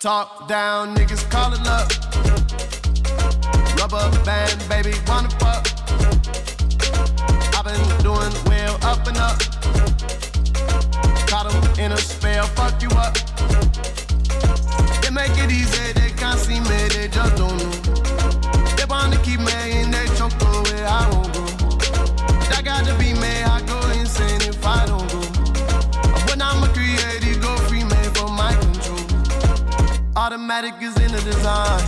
Talk down, niggas call it up. Rubber band, baby, wanna fuck. I've been doing well up and up. Caught him in a spell, fuck you up. They make it easy, they can't see me, they just don't know. They wanna keep me in their choke Automatic is in the design.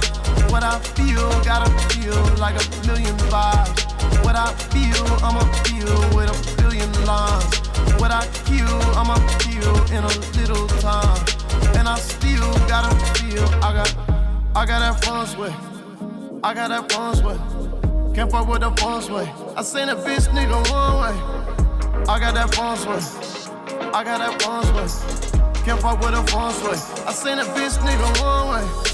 What I feel, gotta feel like a million vibes. What I feel, I'ma feel with a billion lines. What I kill, I'ma kill in a little time. And I still gotta feel, I got, I got that fun sway. I got that fun sway. Can't fuck with the fun sway. I seen a bitch nigga one way. I got that fun sway. I got that fun sway. Can't fuck with a fun sway. I seen a bitch nigga one way.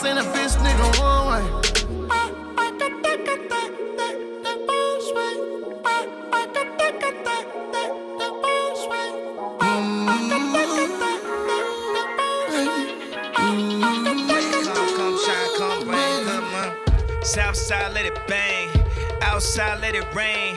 Seen a bitch nigga one way. Southside, let it bang. Outside, let it rain.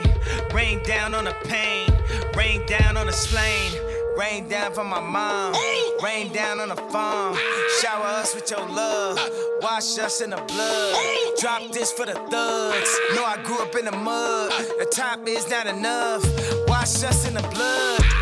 Rain down on the pain. Rain down on the slain. Rain down from my mom. Rain down on the farm. Shower us with your love. Wash us in the blood. Drop this for the thugs. Know I grew up in the mud. The top is not enough. Wash us in the blood.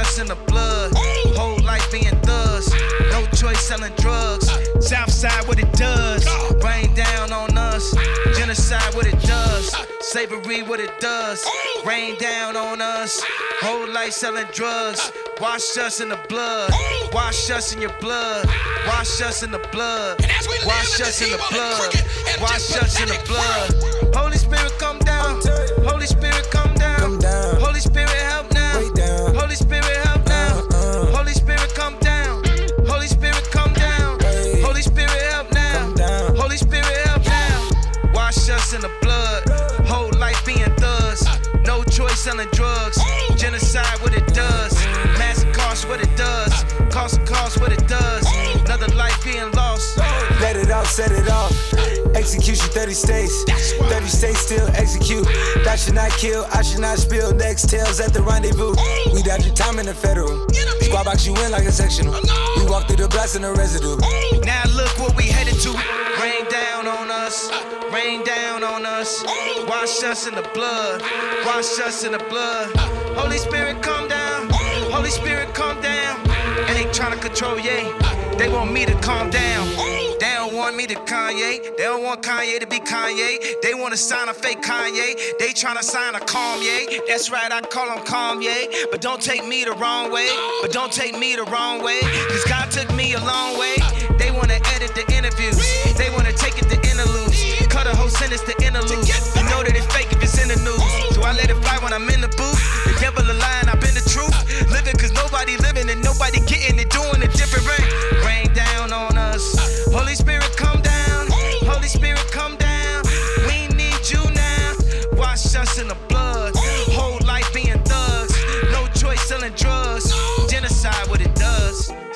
Us in the blood. Whole life being thugs. No choice selling drugs. Southside, what it does. Rain down on us. Genocide, what it does. Slavery, what it does. Rain down on us. Whole life selling drugs. Wash us in the blood. Wash us in your blood. Wash us in the blood. Wash us in the blood. Wash us in the blood. Holy Spirit, come down. Holy Spirit, come down. Holy Spirit, help now. Holy Spirit, help now. Uh-uh. Holy Spirit, come down. Holy Spirit, come down. Holy Spirit, help now. Holy Spirit, help now. Wash us in the blood. Whole life being thugs. No choice selling drugs. Genocide, what it does. Mass cost, what it does. Cost cost, what it set it off. Execution 30 states. 30 states still execute. That should not kill, I should not spill. Next tails at the rendezvous. We your time in the federal. Squad box you in like a sectional. We walk through the blast in the residue. Now look what we headed to. Rain down on us. Rain down on us. Wash us in the blood. Wash us in the blood. Holy Spirit, come down. Holy Spirit, come down. And they trying to control, yeah. They want me to calm down. They don't want me to Kanye. They don't want Kanye to be Kanye. They want to sign a fake Kanye. They trying to sign a Kanye. That's right, I call him Kanye. But don't take me the wrong way. But don't take me the wrong way. Cause God took me a long way. They wanna edit the interviews. They wanna take it to interludes. Cut a whole sentence to interlude. You know that it's fake if it's in the news. So I let it fly when I'm in the booth. The devil a and I've been the truth. Living cause nobody living and nobody getting it, doing it in the blood.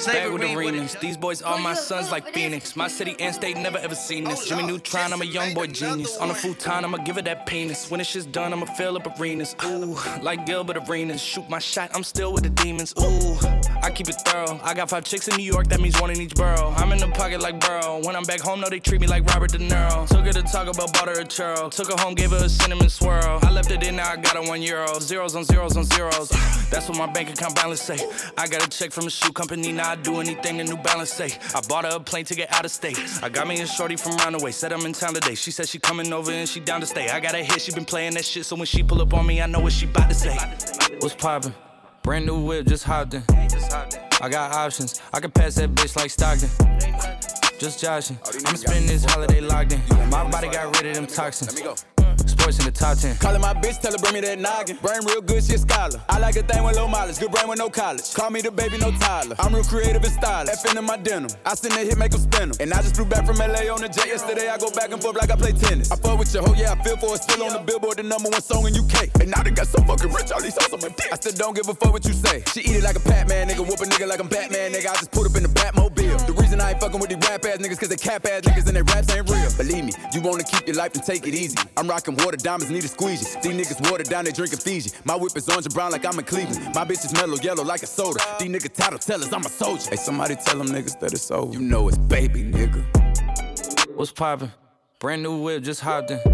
Back with the remix. These boys are my sons like Phoenix. My city and state never ever seen this. Jimmy Neutron, I'm a young boy genius. On a futon, I'ma give it that penis. When it's just done, I'ma fill up arenas. Ooh, like Gilbert Arenas. Shoot my shot, I'm still with the demons. Ooh, I keep it thorough. I got five chicks in New York, that means one in each borough. I'm in the pocket like Burrow. When I'm back home, no, they treat me like Robert De Niro. Took her to Taco Bell, bought her a churro. Took her home, gave her a cinnamon swirl. I left it in, now I got her one euro. Zeros on zeros on zeros. That's what my bank account balance say. I got a check from a shoe company, now I do anything the New Balance say. I bought her a plane to get out of state. I got me a shorty from Roundaway, said I'm in town today. She said she coming over and she down to stay. I got a hit, she been playing that shit, so when she pull up on me, I know what she bout to say. What's poppin'? Brand new whip, just hopped in. I got options, I can pass that bitch like Stockton. Just joshing, I'm spending this holiday locked in. My body got rid of them toxins. Sports in the top 10. Callin' my bitch, tell her bring me that noggin. Brain real good, she a scholar. I like a thing with low mileage, good brain with no college. Call me the baby, no Tyler. I'm real creative and stylish. FN in my denim. I send that hit, make them spin 'em. And I just flew back from LA on the jet yesterday. I go back and forth like I play tennis. I fuck with your hoe, yeah, I feel for it. Still on the billboard, the number one song in UK. And now they got so fucking rich, all these hoes on my dick. I still don't give a fuck what you say. She eat it like a Pac-Man, nigga. Whoop a nigga like I'm Batman, nigga. I just put up in the Batmobile. The reason I ain't fucking with these rap ass niggas, cause they cap ass niggas and they raps ain't real. Believe me, you wanna keep your life and take it easy. I'm rocking water, diamonds need a squeegee. These niggas water down, they drinking Fiji. My whip is orange and brown like I'm in Cleveland. My bitch is mellow yellow like a soda. These niggas title tellers, I'm a soldier. Hey, somebody tell them niggas that it's over. You know it's baby, nigga. What's poppin'? Brand new whip, just hopped in.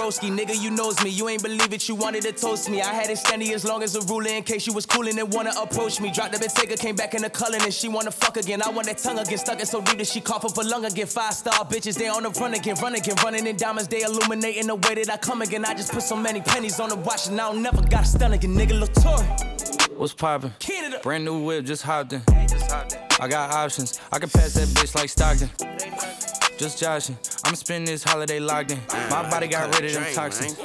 broski. Nigga, you knows me. You ain't believe it. You wanted to toast me. I had it standing as long as a ruler in case you was coolin' and wanna approach me. Dropped the Bentayga, came back in the cullin' and she wanna fuck again. I want that tongue again, stuck it so deep that she cough up a lung again. Five star bitches, they on the run again, run again, running in diamonds. They illuminating the way that I come again. I just put so many pennies on the watch and I don't never got a stun again, nigga. Latour. What's poppin'? Canada. Brand new whip, just hopped in. I got options. I can pass that bitch like Stockton. Just joshing. I'm spending this holiday locked in. My body got rid of them toxins.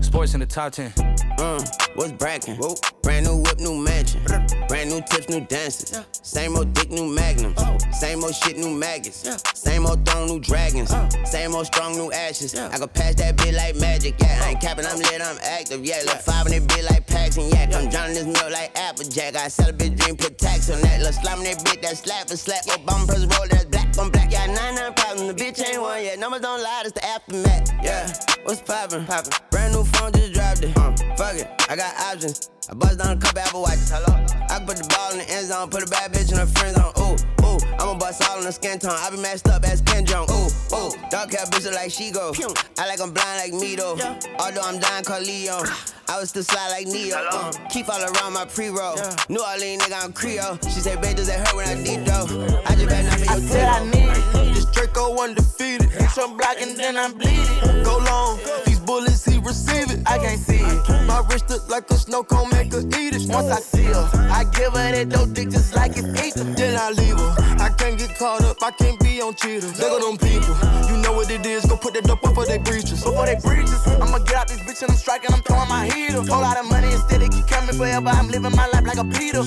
Sports in the top 10. Uh, what's brackin'? Whoa. Brand new whip, new mansion. Brand new tips, new dances. Same old dick, new magnums. Same old shit, new maggots. Same old throne, new dragons. Same old strong, new ashes. I can pass that bit like magic. Yeah, I ain't capping, I'm lit, I'm active. Yeah, look five in that bit like packs and yak. I'm drowning this milk like Applejack. I sell a bitch dream, put tax on that. Look slime in that bit, that slap and slap. Obama press roll, that's on black. Yeah, nine nine problems. The bitch ain't one yet. Numbers don't lie, it's the aftermath. Yeah, what's poppin'? Poppin'. Brand new phone, just dropped it. Uh, fuck it, I got options. I bust down a couple Apple watches. Hello. I put the ball in the end zone, put a bad bitch in her friend zone. Ooh, ooh. I'ma bust all in the skin tone. I be messed up as Ken Jeong. Ooh, ooh. Dark hair bitch like she go. I like I'm blind like me though. Although I'm dying called Leo. I was still slide like Neo. Uh, keep all around my pre-roll. New Orleans nigga, I'm Creole. She say, babe, does it hurt when I deep though? I just better not for your Said I need it. Draco undefeated. Some block and then I'm bleeding. Go long. These bullets he receive it. I can't see it. My wrist look like a snow cone, make her eat it. Once I see her, I give her that dope dick just like it's ether. Then I leave her. I can't get caught up. I can't be on cheaters. They go them people. You know what it is. Go put that dope up for they breaches. Before they breaches, I'ma get out this bitch and I'm striking. I'm throwing my heater. Whole lot of money instead it keep coming forever. I'm living my life like a Peter.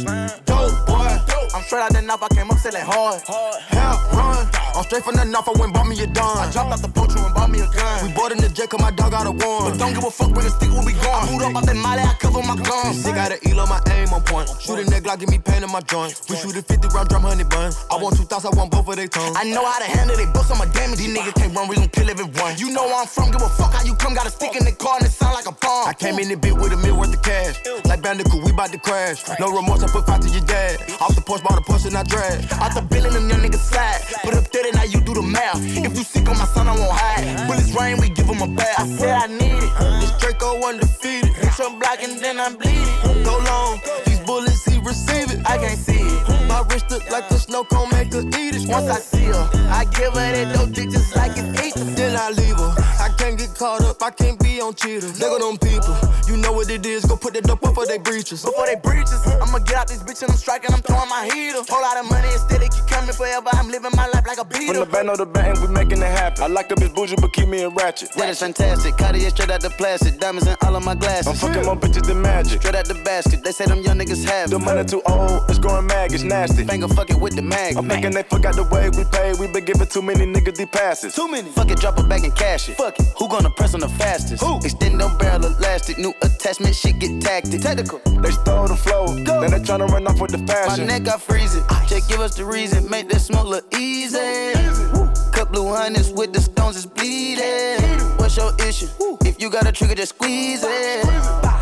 Dope boy. I'm straight out the knife. I came up selling hard. Help run. I'm straight from the knife. I went bought me a dime. I dropped out the poacher and bought me a gun. We bought in the jet 'cause my dog got a one. But don't give a fuck with the stick where we gone. I moved up out that molly. I cover my guns. Sick out of Elo, my aim on point. Shoot a neck Glock, give me pain in my joint. We shoot a 50 round drum, honey bun. I want two thoughts, I want both of their tongues. I know how to handle they books, I'm a damage. These niggas can't run, we gon' kill everyone. You know where I'm from, give a fuck how you come. Got a stick in the car and it sound like a bomb. I came in the bit with a mil worth of cash. Like Bandicoot, we bout to crash. No remorse, I put five to your dad. Off the porch, bought a Porsche and I drag. Out the bill and them young niggas slide. Put up 30, now you do the math. If you sick on my son, I won't hide. Bullets rain, we give him a bath. I said I need it. This Draco undefeated. Hit some block and then I'm bleeding. Go long, these bullets he receive it. I can't see it. My wrist look like a snow cone, make her eat it. Once I see her, I give her that dope dick just like it's ether. Then I leave her. I can't get caught up, I can't be on cheaters. Go them people, you know what it is. Go put the dope before they breaches. Before they breaches, I'ma get out this bitch and I'm striking, I'm throwing my heater. Whole lot of money instead, it keep coming forever. I'm living my life like a beater. From the band of the band, we making it happen. I like a bitch bougie, but keep me in ratchet. That is fantastic. Cartier straight out the plastic. Diamonds in all of my glasses. I'm fucking more bitches than magic. Straight out the basket. They say them young niggas have it. The money too old, it's growing mag, it's nasty. Finger fuck it with the mag. I'm thinking they forgot the way we pay. We been giving too many niggas the passes. Too many. Fuck it, drop it back and cash it. Fuck it. Who gonna press on the fastest? Who? Extend them barrel elastic. New attachment, shit get tactic. Technical. They stole the flow, then they tryna run off with the fashion. My fashion. neck got freezing. Just give us the reason. Make that smoke look easy. Cut blue hundreds with the stones is bleeding. What's your issue? If you got a trigger, just squeeze it.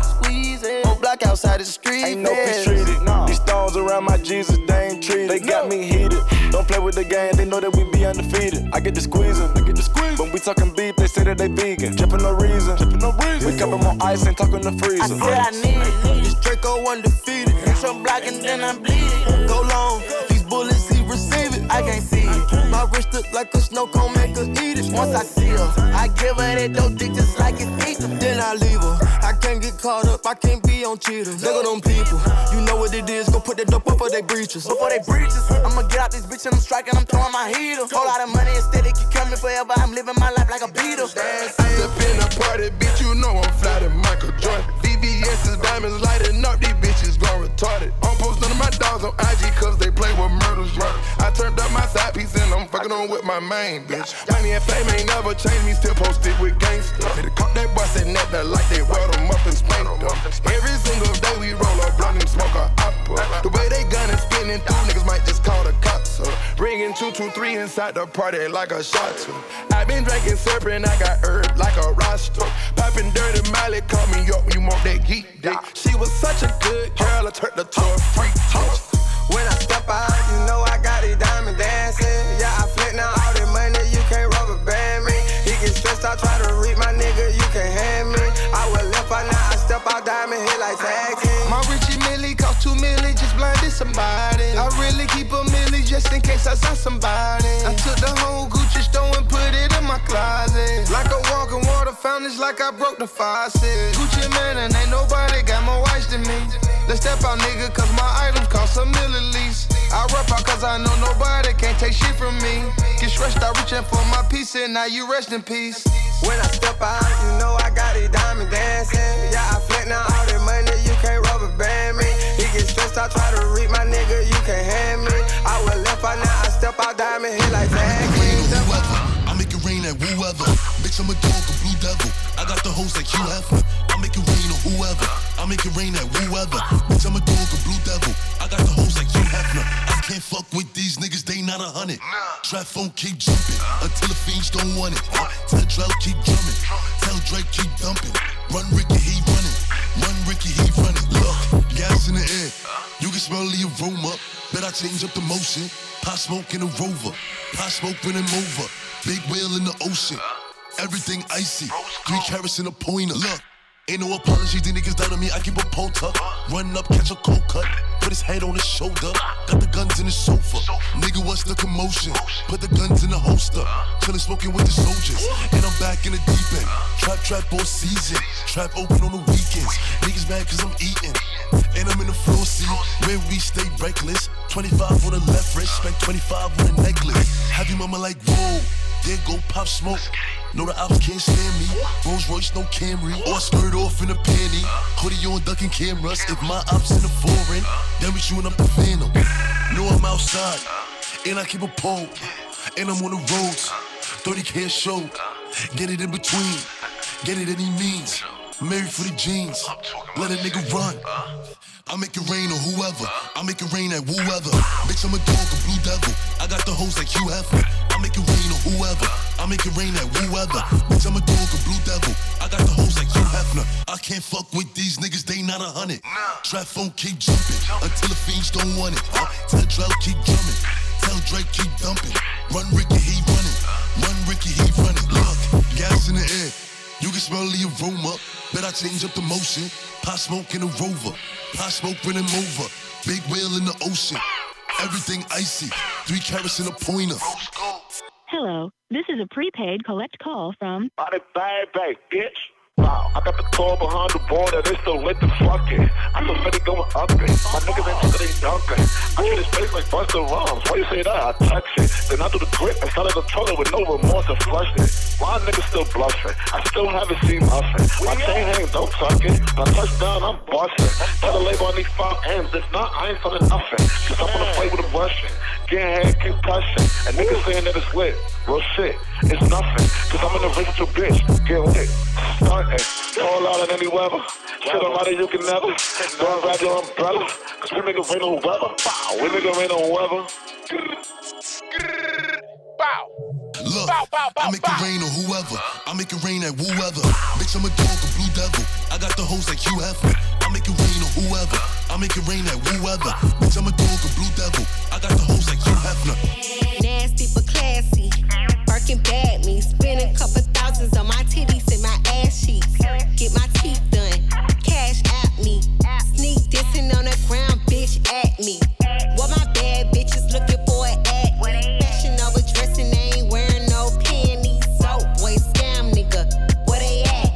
Squeeze it. Whole block outside the street. Ain't no peace treated. These stones around my Jesus, they ain't treated. They got me heated. Don't play with the game, they know that we be undefeated. I get the squeezing, I get the squeeze. When we talking beef, they say that they vegan. Drippin' no reason, drippin' no reason. We cup 'em on ice, ain't talking the I freezer. said I need it. This Draco undefeated. Some block and then I'm bleeding. Go long, these bullets he receive it. I can't see it. My wrist look like a snow cone, make her eat it. Once I see her, I give her that dope dick just like it's ether. Then I leave her. I can't get caught up, I can't be on cheaters. They go them people, you know what it is. Go put that dope before they breaches. Before they breaches, I'ma get out this bitch and I'm striking, I'm throwing my heater. Whole lot of money instead, it keep coming forever. I'm living my life like a beater. Step in the party, bitch, you know I'm fly to Michael Jordan. VVS is diamonds lighting up, these gone retarded. I'm post none of my dogs on IG cause they play with murders, murder. I turned up my side piece and I'm fucking on with my main bitch. Money and fame ain't never changed me, still posted with gangsters. To caught that bus and that like they weld them up and spank them. Every single day we roll up blunt and smoke a opera. The way they gun and spinning through, niggas might just call the cops up. Ringing 223 inside the party like a shot to. i been drinking serpent, I got herb like a roster. Popping dirty Miley, call me up you want that geek dick. She was such a good girl, I turned her to a freak bitch. When I step out, you know I got it diamond dancing. Yeah, I flip now all that money, you can't rubber band me. He get stressed I try to read my nigga, you can't hand me. I was left out now, I step out diamond hit like tag team. My Richard Mille cost two milli, just blinded somebody. I really keep a milli just in case I saw somebody. I took the whole Gucci store and put it in my closet. Like a walking water fountain, it's like I broke the faucet. Gucci man, and ain't nobody got more ice than me. Let's step out, nigga, cause my items cost a mill at least. I rap out cause I know nobody can't take shit from me. Get stressed out reaching for my piece, and now you rest in peace. When I step out, you know I got it diamond dancing. Yeah, I flip now all that money, you can't rubber band me. He get stressed out, try to read my nigga, you can't hand me. I was left out now, I step out diamond hit like tag team. Step out. I make it rain at whoever. Bitch, I'm a dog, a blue devil. I got the hoes like Hugh Hefner. I make it rain on whoever. I make it rain at whoever. Bitch, I'm a dog, a blue devil. I got the hoes like Hugh Hefner. I can't fuck with these niggas, they not a hundred. Trap phone keep jumping until the fiends don't want it. Tell Drell keep drumming. Tell Drake keep dumping. Run Ricky, he running. Run Ricky, he running. Look, gas in the air. You can smell the aroma. Bet I change up the motion. Pot smoke in a rover. Pot smoke when I'm over. Big whale in the ocean. Everything icy. Three carats in a pointer. Look. Ain't no apology, these niggas down on me, I keep a tuck. Run up, catch a cold cut, put his head on his shoulder. Got the guns in the sofa. Nigga, what's the commotion? Put the guns in the holster. Chillin' smoking with the soldiers. And I'm back in the deep end. Trap, trap all season. Trap open on the weekends. Niggas mad cause I'm eating. And I'm in the floor seat where we stay reckless. 25 on the left wrist, spent 25 on a necklace. Have your mama like, whoa, there go pop smoke. No, the ops can't stand me. Rolls Royce, no Camry. Or skirt off in a panty. Hoodie on ducking cameras. If my ops in the foreign, then we shooting up the phantom. Know I'm outside, and I keep a pole. And I'm on the roads. 30k a show. Get it in between. Get it any means. Married for the jeans. Let a nigga run. I make it rain on whoever. I make it rain at whoever. Bitch, I'm a dog, a blue devil. I got the hoes like Hugh Hefner. I make it rain on whoever. I make it rain at whoever. Bitch, I'm a dog, a blue devil. I got the hoes like Hugh Hefner. I can't fuck with these niggas, they not a hundred. Trap phone keep jumping until the fiends don't want it. Uh, tell Drell keep drumming. Tell Drake keep dumping. Run Ricky, he running. Run Ricky, he running. Look, gas in the air. You can smell the aroma. Bet I change up the motion. Pot smoke in a rover. Pot smoke I'm over. Big whale in the ocean. Everything icy. Three carats in a pointer. Hello, This is a prepaid collect call from. Body bag, bag, bitch. Wow, I got the car behind the border, they still lit the fucking. I'm so ready going up it. My niggas ain't fucking dunking. I treat his face like Busta Rhymes. Why you say that? I touch it. Then I do the grip and started the toilet with no remorse and flush it. My niggas still bluffing. I still haven't seen nothing. My chain hang, don't tuck it. When I touch down, I'm busting. Tell the label I need five M's. If not, I ain't selling nothing. Cause I'm gonna play with a Russian. Getting head concussion. And niggas saying that it's lit. Real shit. It's nothing. Cause I'm in the ring with your bitch. Get lit. Stunting. Fall out in any weather. Shit, I'm out you can never. Don't grab your umbrella. Cause we make it rain on weather. Bow. We make it rain on weather. Bow. Look, I make it rain on whoever. I make it rain at whoever. Bitch, I'm a dog, a blue devil. I got the hoes like Hugh Hefner. I make it rain on whoever. I make it rain at whoever. Bitch, I'm a dog, a blue devil. I got the hoes like Hugh Hefner. Nasty but classy. Birkin bad me. Spend a couple thousands on my titties and my ass cheeks. Get my teeth done. Cash at me. Sneak dissing on the ground, bitch at me. What my bad bitches looking for at me. Fashion over dressing, they ain't wearing no panties. So boy, scam nigga. Where they at?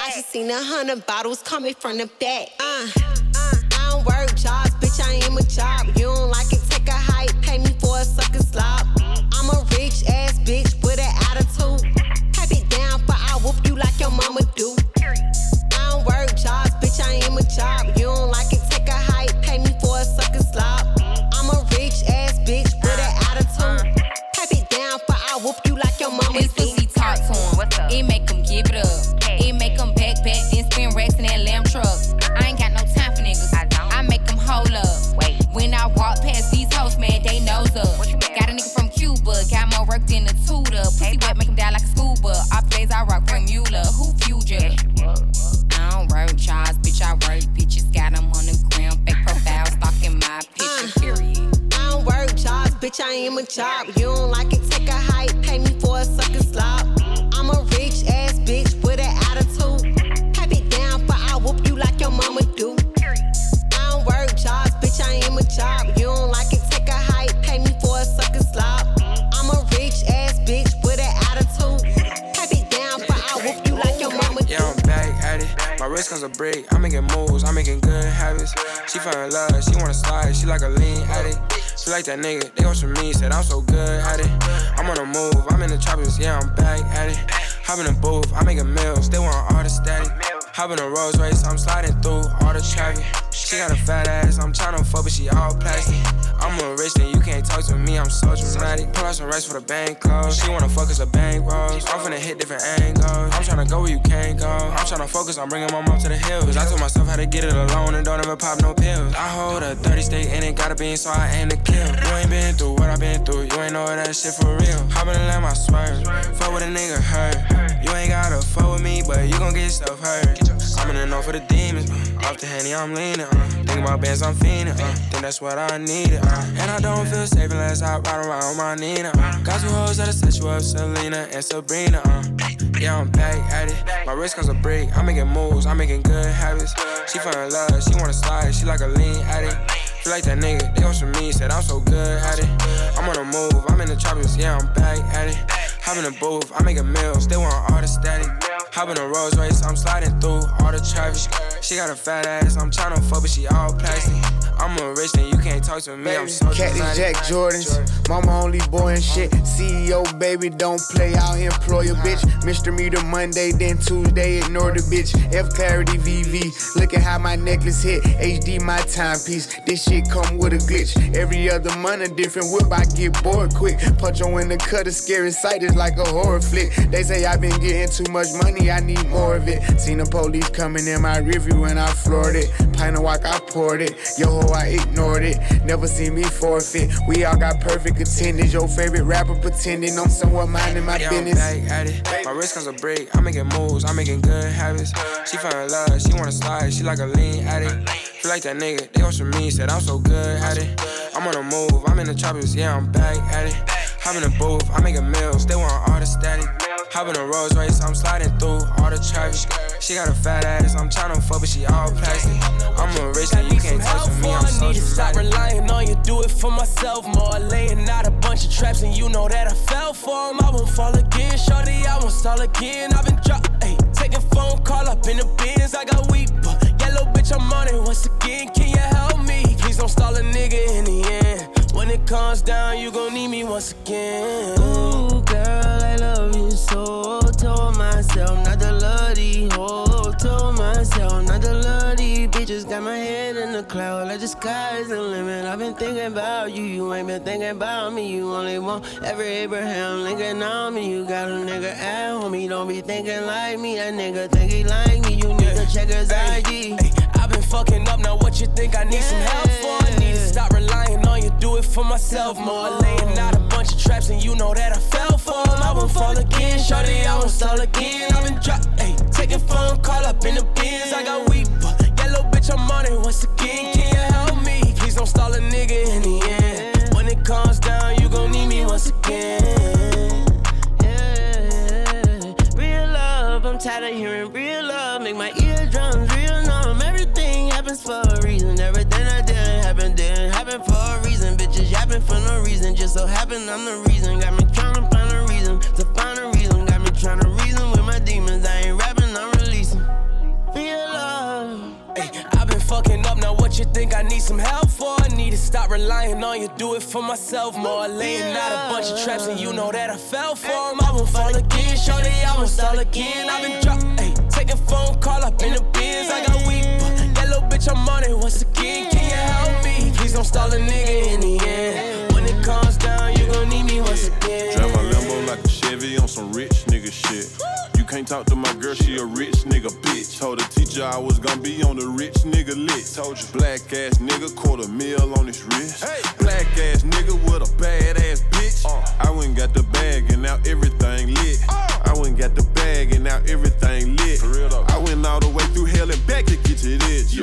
I just seen a hundred bottles coming from the back. Uh, uh, I don't work jobs, bitch. I am a job. You don't like it, you like your mama do. I don't work jobs, bitch. I am a job. You don't like it, take a hike. Pay me for a sucker slop. I'm a rich ass bitch with an attitude. Pipe it down, but I whoop you like your mama This do. pussy talk to him. It make him give it up. It make him back back, then spin racks in that lamb truck. I ain't got no time for niggas. I make them hold up. Wait. When I walk past these hoes, man, they nose up. Got a nigga from Cuba, got more work than a tutor. Pussy wet, bitch. I am a job. You don't like it, take a hike. Pay me for a sucker slop. I'm a rich ass bitch with an attitude. Pipe it down, but I whoop you like your mama do. I don't work jobs, bitch. I am a job. You don't like it, take a hike. Pay me for a sucker slop. I'm a rich ass bitch with an attitude. Pipe it down, but I whoop you like your mama do. Yeah, I'm back at it. My wrist comes a break. I'm making moves. I'm making good habits. She fell in love. She wanna slide. She like a lean addict. She like that nigga. They want from me. Said I'm so good at it. I'm on the move. I'm in the choppers. Yeah, I'm back at it. Hop in the booth. I make a meals. They want all the static. Hop in a Rolls Royce. I'm sliding through all the traffic. She got a fat ass. I'm tryna fuck, but she all plastic. I'm a rich and you can't talk to me. I'm so dramatic. Pull out some rice for the bank close. She wanna fuck us a bank rolls. I'm finna hit different angles. I'm tryna go where you can't go. I'm tryna focus on bringing my mom to the hills. I told myself how to get it alone and don't ever pop no pills. I hold a 30 state and it gotta be so I aim to kill. You ain't been through what I been through. You ain't know that shit for real. Hop in let my swerve. Fuck with a nigga hurt. You ain't gotta fuck with me, but you gon' get yourself hurt. I'm in the know for the demons. Uh. Off the henny, I'm leaning. Uh. Think about bands, I'm fiending. Uh. Think that's what I needed. Uh. And I don't feel safe unless I ride around with my Nina. Uh. Got two hoes that'll set you up, Selena and Sabrina. Uh. Yeah, I'm back at it. My wrist comes a break. I'm making moves, I'm making good habits. She fell in love, she wanna slide, she like a lean addict. Feel like that nigga, they want from me, said I'm so good at it. I'm on the move, I'm in the choppers, yeah, I'm back at it. Hop in the booth, I make a meal, still want all the static. Hop in a Rolls Royce, I'm sliding through all the traffic. She got a fat ass, I'm tryna fuck, but she all plastic. I'm a rich and you can't talk to me, I'm so Cat Jack Jordans. Mama only boy and shit. CEO baby, don't play out, employ a bitch. Mr. Meter Monday, then Tuesday, ignore the bitch. F Clarity VV. Look at how my necklace hit. HD my timepiece. This shit come with a glitch. Every other month a different whip, I get bored quick. Punch on in the cut, a scary sight is like a horror flick. They say I've been getting too much money, I need more of it. Seen the police coming in my review and I floored it. Pint of walk, I poured it. Yo I ignored it. Never seen me forfeit. We all got perfect attendance. Your favorite rapper pretending I'm somewhat minding my Yeah, I'm business. back at it. My wrist comes a break. I'm making moves. I'm making good habits. She in love. She wanna slide. She like a lean addict. Feel like that nigga. They from me. Said I'm so good at it. I'm on the move. I'm in the choppers. Yeah, I'm back at it. Hop in the booth. I make a meal. They want all the static. Hop in a Rolls Royce. I'm sliding through all the traffic. She got a fat ass. I'm tryna fuck, but she all plastic. I'm a rich and you can't touch me. I'm so I need to stop relying on you, do it for myself more. Laying out a bunch of traps, and you know that I fell for 'em. I won't fall again, shorty, I won't stall again. I've been drop, ayy, taking phone call up in the bins. I got weep, yellow bitch, I'm on it once again. Can you help me? Please don't stall a nigga in the end. Comes down, you gon' need me once again. Ooh, girl, I love you so. Told myself not to love these hoes. Told myself not to love these bitches. Got my head in the cloud like the sky's the limit. I've been thinking about you, you ain't been thinking about me. You only want every Abraham Lincoln on me. You got a nigga at home, he don't be thinking like me. That nigga think he like me. You need to check his ID. I've been fucking up, now what you think I need some help for? I need to stop relying on you, do it for myself more. Laying out a bunch of traps, and you know that I fell for 'em. I won't fall again, shorty, I won't stall again. I've been drop, ayy, taking phone call up in the bins. I got weep, yellow bitch, I'm on it once again. Can you help me? Please don't stall a nigga in the end. When it comes down, you gon' need me once again. Real love, I'm tired of hearing real love. Make my for a reason. Everything I didn't happen, didn't happen for a reason. Bitches yapping for no reason. Just so happen I'm the reason. Got me trying to find a reason to find a reason. Got me trying to reason with my demons. I ain't rapping, I'm releasing. Real love. I've been fucking up, now what you think I need some help for? I need to stop relying on you, do it for myself more. Laying out a bunch of traps, and you know that I fell for 'em. I won't fall again, shorty, I won't stall again. I've been drop, ayy, taking phone call up in the bins. I got weep, yellow bitch, I'm on it once again. Can you help me? Please don't stall a nigga in the end. When it comes down, you gon' need me once again. Drive like a Chevy on some rich nigga shit. You can't talk to my girl, she a rich nigga bitch. Told the teacher I was gonna be on the rich nigga list. Told you black ass nigga, quarter mil on his wrist. Black ass nigga with a bad ass bitch. I went and got the bag and now everything lit. I went and got the bag and now everything lit. I went all the way through hell and back to get to this.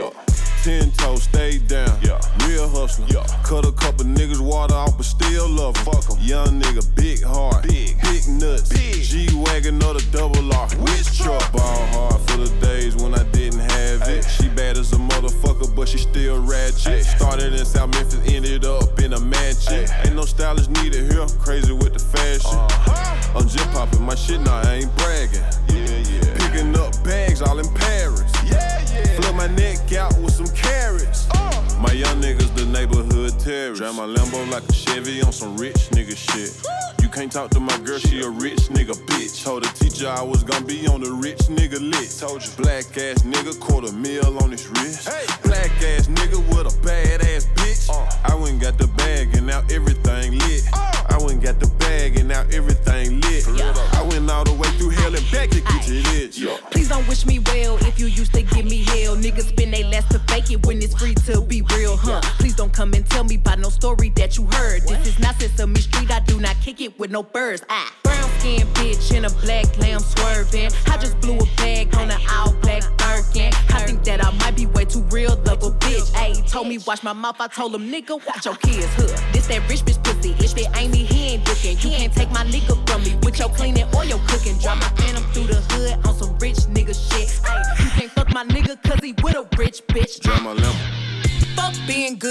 Ten toes, stay down. Real hustler. Cut a couple niggas water off, but still love 'em. Fuck 'em. Young nigga, big heart. Big, big nuts. G Wagon or the double R. Which truck? Ball hard for the days when I didn't have it. She bad as a motherfucker, but she still ratchet. Started in South Memphis, ended up in a mansion. Ain't no stylist needed here. Crazy with the fashion. Uh-huh. I'm just popping my shit now, I ain't bragging. Yeah, yeah. Picking up bags all in Paris. Yeah, yeah. Flip my neck out with some carrots. Uh. My young niggas, the neighborhood terrorists. Drive my Lambo like a Chevy on some rich nigga shit. You can't talk to my girl, she a rich nigga bitch. Told the teacher I was gonna be on the rich nigga list. Told you black ass nigga, quarter mil on his wrist. Hey. Black ass nigga with a bad ass bitch. Uh. I went and got the bag and now everything lit. Uh. I went and got the bag and now everything lit. Went all the way through hell and back to get to this. Please don't wish me well if you used to give me hell. Niggas spend they last to fake it when it's free to be real, huh? Please don't come and tell me about no story that you heard. This is not Sesame Street, I do not kick it with no birds. Ah. Brown skin bitch in a black lamb swerving. I just blew a bag on an all black Birkin. I think that I might be way too real of a bitch. Ayy, told me watch my mouth, I told him nigga, watch your kids, huh? This that rich bitch pussy. If it ain't me, he ain't looking. You can't take my nigga from me with your cleaning or your cooking. Drop my phantom through the hood on some rich nigga shit. Ayy, you can't fuck my nigga cause he with a rich bitch. Drive my Lambo. Fuck being good,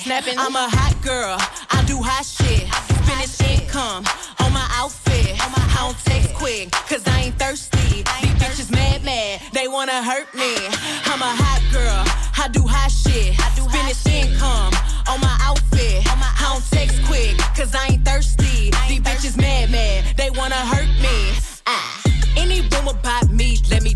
snapping. I'm a hot girl, I do hot shit. Finish income on my outfit. I don't text quick, cause I ain't thirsty. These bitches mad, mad, they wanna hurt me. I'm a hot girl, I do hot shit. I do Finish income on my outfit. I don't text quick, cause I ain't thirsty. These bitches mad, mad, they wanna hurt me. Ah. Any rumor about me, let me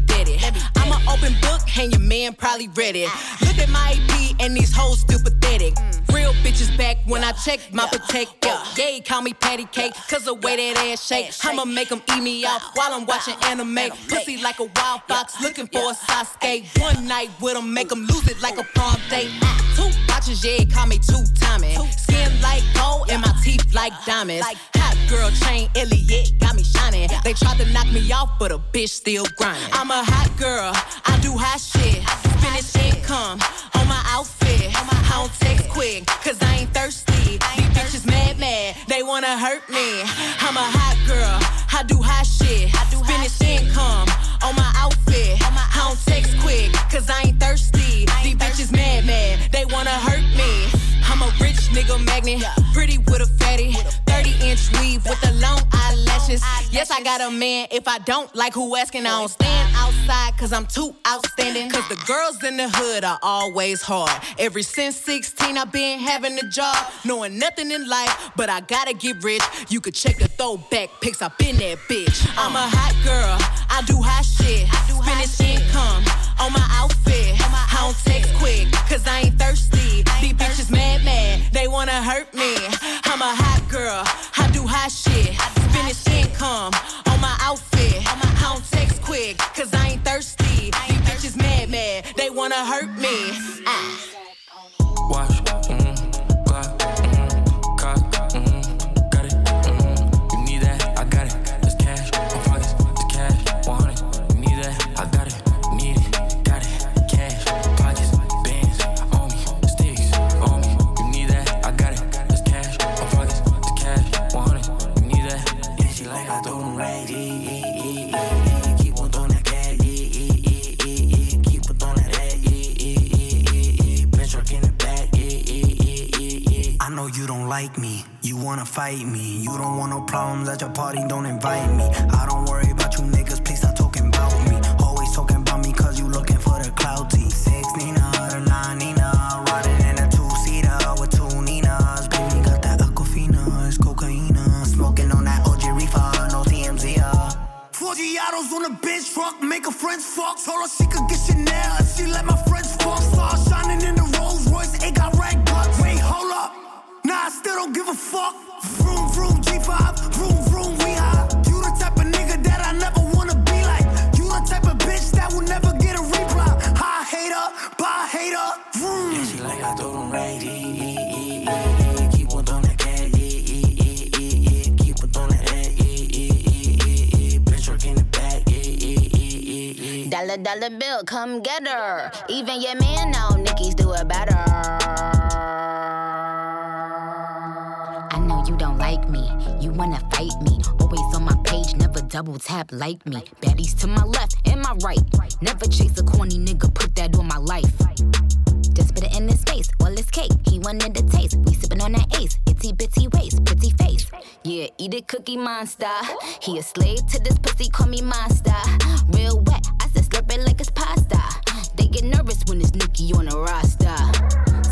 open book, and your man probably read it. Look at my EP, and these hoes still pathetic. Real bitches back when I check my protector. Yeah, call me patty cake, cause the way that ass shake. I'ma make them eat me out while I'm watching anime. Pussy like a wild fox, looking for a Sasuke. One night with them, make them lose it like a prom date. Two watches, yeah, call me two timing. Skin like gold, and my teeth like diamonds. Hot girl chain, Elliot got me shining. They tried to knock me off, but a bitch still grinding. I'm a hot girl, I do hot shit. Finish income on my outfit. I don't text quick, cause I ain't thirsty. These bitches mad, mad, they wanna hurt me. I'm a hot girl, I do hot shit. Finish income on my outfit. I don't text quick, cause I ain't thirsty. These bitches mad, mad, they wanna hurt me. I'm a rich nigga magnet, pretty with a fatty. 30 inch weave with the long eyelashes. Yes, I got a man. If I don't like who asking, I don't stand outside cause I'm too outstanding. Cause the girls in the hood are always hard. Every since 16, I've been having a job, knowing nothing in life, but I gotta get rich. You could check the throwback pics, I've been that bitch. I'm a hot girl, I do hot shit. Finish income on my outfit. I don't text quick, cause I ain't thirsty. These bitches mad, mad, they wanna hurt me. I'm a hot girl, I do hot shit. Finish income on my outfit. I don't text quick, cause I ain't thirsty. These bitches mad, mad, they wanna hurt me. Ah. Watch, know you don't like me, you wanna fight me. You don't want no problems at your party, don't invite me. I don't worry about you niggas, please stop talking about me. Always talking about me cause you looking for the clout team. Six Nina, the nine Nina, riding in a two seater with two Ninas. Baby got that Aquafina, it's cocaine. Smoking on that OG reefer, no TMZ. Uh. Four Giados on a bench truck, make her friends fuck. Told Dollar, bill, come get her. Even your man know Nicki's do it better. I know you don't like me, you wanna fight me. Always on my page, never double tap like me. Baddies to my left and my right. Never chase a corny nigga, put that on my life. Just put it in his face, all his cake. He wanted the taste. We sippin' on that ace, itty bitty waist, pretty face. Yeah, eat it, cookie monster. He a slave to this pussy, call me monster. Real wet, I said it like it's pasta. They get nervous when it's Nicki on a roster.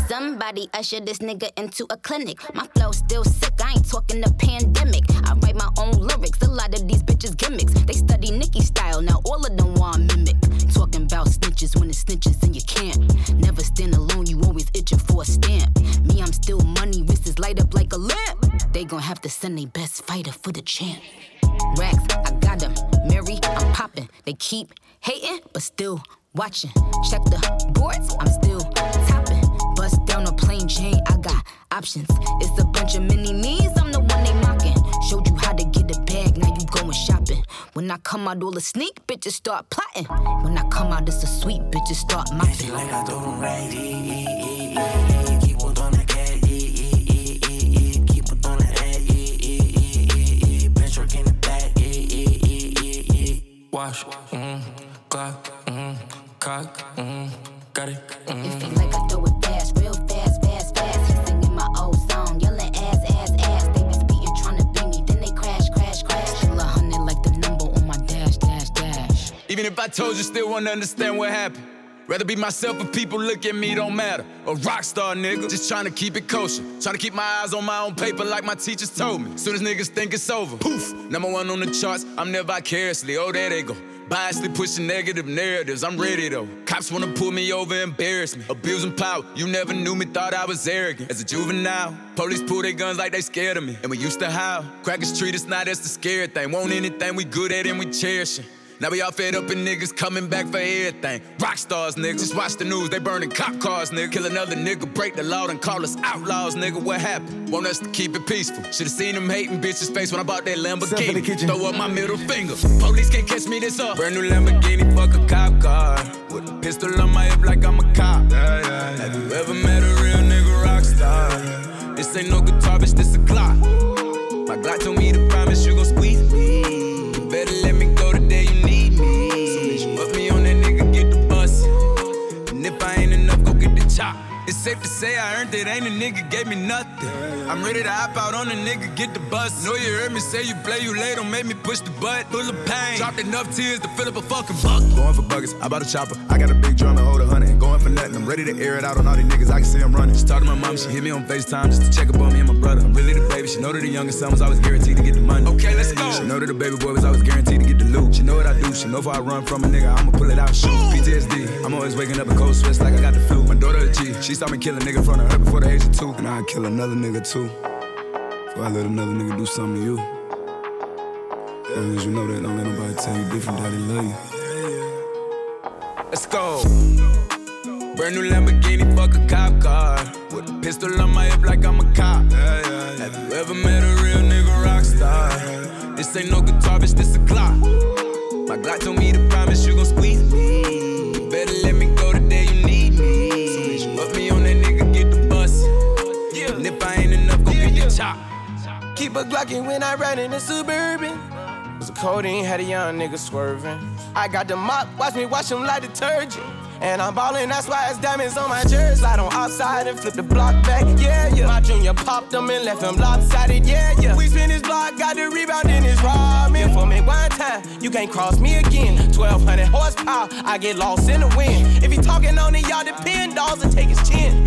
Somebody usher this nigga into a clinic. My flow still sick, I ain't talking the pandemic. I write my own lyrics, a lot of these bitches gimmicks. They study Nicki style, now all of them want mimic. Talking about snitches when it's snitches and you can't. Never stand alone, you always itching for a stamp. Me, I'm still money, wrists light up like a lamp. They gon' have to send their best fighter for the champ. Racks, I got them. Mary, I'm popping. They keep hating, but still watching. Check the boards, I'm still topping. Bust down a plain chain, I got options. It's a bunch of mini me's, I'm the one they mocking. Showed you how to get a bag, now you going shopping. When I come out, all the sneak bitches start plotting. When I come out, it's a sweet bitches start mopping. She like I do them right, yeah, yeah, yeah, yeah. Keep on throwing that cash, yeah, yeah, yeah, yeah, yeah. Keep on throwing that ass, yeah, yeah, yeah, yeah, yeah. Bench truck in the back, yeah, yeah, yeah, yeah, yeah. Watch, mm, Glock, mm, cock, mm, got it, mm. It feel like I throw it fast, real fast, fast, fast. He singing my old song, yelling ass, ass, ass. They be speeding, trying to beat me, then they crash, crash, crash. Still a hundred like the number on my dash, dash, dash. Even if I told you, still wouldn't understand what happened. Rather be myself if people look at me, don't matter. A rock star nigga, just trying to keep it kosher. Trying to keep my eyes on my own paper like my teachers told me. Soon as niggas think it's over, poof, number one on the charts, I'm there vicariously. Oh, there they go. Biasly pushing negative narratives, I'm ready though. Cops wanna pull me over, embarrass me. Abusing power, you never knew me, thought I was arrogant. As a juvenile, police pull their guns like they scared of me. And we used to howl. Crackers treat us not as the scared thing. Want anything we good at and we cherish it. Now we all fed up and niggas coming back for everything. Rock stars, niggas. Just watch the news, they burning cop cars, nigga. Kill another nigga, break the law, and call us outlaws, nigga. What happened? Want us to keep it peaceful. Should've seen them hating bitches face when I bought that Lamborghini. Throw up my middle finger. Police can't catch me this up. Brand new Lamborghini, fuck a cop car. With a pistol on my hip like I'm a cop. Have you ever met a real nigga rock star? This ain't no guitar, bitch, this a clock. My Glock told me to promise you gon' squeeze me. You better let me safe to say I earned it, ain't a nigga gave me nothing. I'm ready to hop out on a nigga, get the bus. Know you heard me say you play, you late, don't make me push the butt. Full of pain, dropped enough tears to fill up a fucking bucket. Going for buggers, I bought a chopper. I got a big drum and hold a hundred. For nothing, I'm ready to air it out on all these niggas. I can see I'm running. Just talk to my mom, she hit me on FaceTime just to check up on me and my brother. I'm really the baby. She know that the youngest son was always guaranteed to get the money. Okay, let's go. She know that the baby boy was always guaranteed to get the loot. She know what I do. She know if I run from a nigga, I'ma pull it out, shoot. PTSD. I'm always waking up in cold sweats like I got the flu. My daughter a G. She saw me kill a nigga in front of her before the age of two. And I'd kill another nigga too. Before I let another nigga do something to you. As long as you know that, don't let nobody tell you different, daddy love you. Let's go. Brand new Lamborghini, fuck a cop car. With a pistol on my hip like I'm a cop. Have you ever met a real nigga rock star? This ain't no guitar, bitch, this a clock. My Glock told me to promise you gon' squeeze me. You better let me go the day you need me. So bitch, put me on that nigga, get the bus. And if I ain't enough, go get the chop. Keep a Glockin' when I ride in the Suburban. Was a codeine, had a young nigga swerving. I got the mop, watch me wash him like detergent. And I'm ballin', that's why it's diamonds on my jersey. Slide on outside and flip the block back, yeah, yeah. My junior popped them and left him lopsided, yeah, yeah. We spin his block, got the rebound in his ramen. For me one time, you can't cross me again. 1200 horsepower, I get lost in the wind. If he talking on it, y'all depend, dolls and take his chin.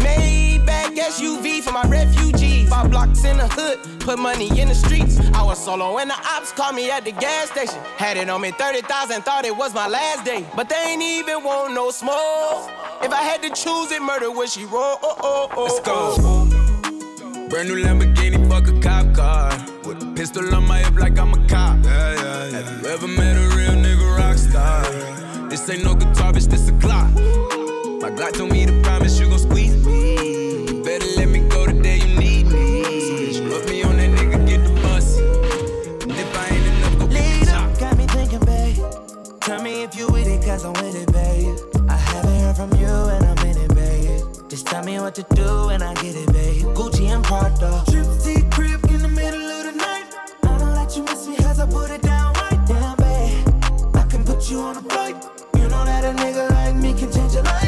Maybach SUV for my refugees. Five blocks in the hood, put money in the streets. I was solo and the ops called me at the gas station. Had it on me 30,000, thought it was my last day. But they ain't even want no smoke. If I had to choose it, murder would she roll? Oh, oh, oh, Let's go. Brand new Lamborghini, fuck a cop car. With a pistol on my hip like I'm a cop. Have you ever met a real nigga rock star? This ain't no guitar, bitch, this a clock. My Glock told me to promise you gon' squeeze cause I'm with it, babe. I haven't heard from you and I'm in it, babe. Just tell me what to do and I get it, babe. Gucci and Prada. Trip to crib in the middle of the night. I know that you miss me cause I put it down right down, babe. I can put you on a flight. You know that a nigga like me can change your life,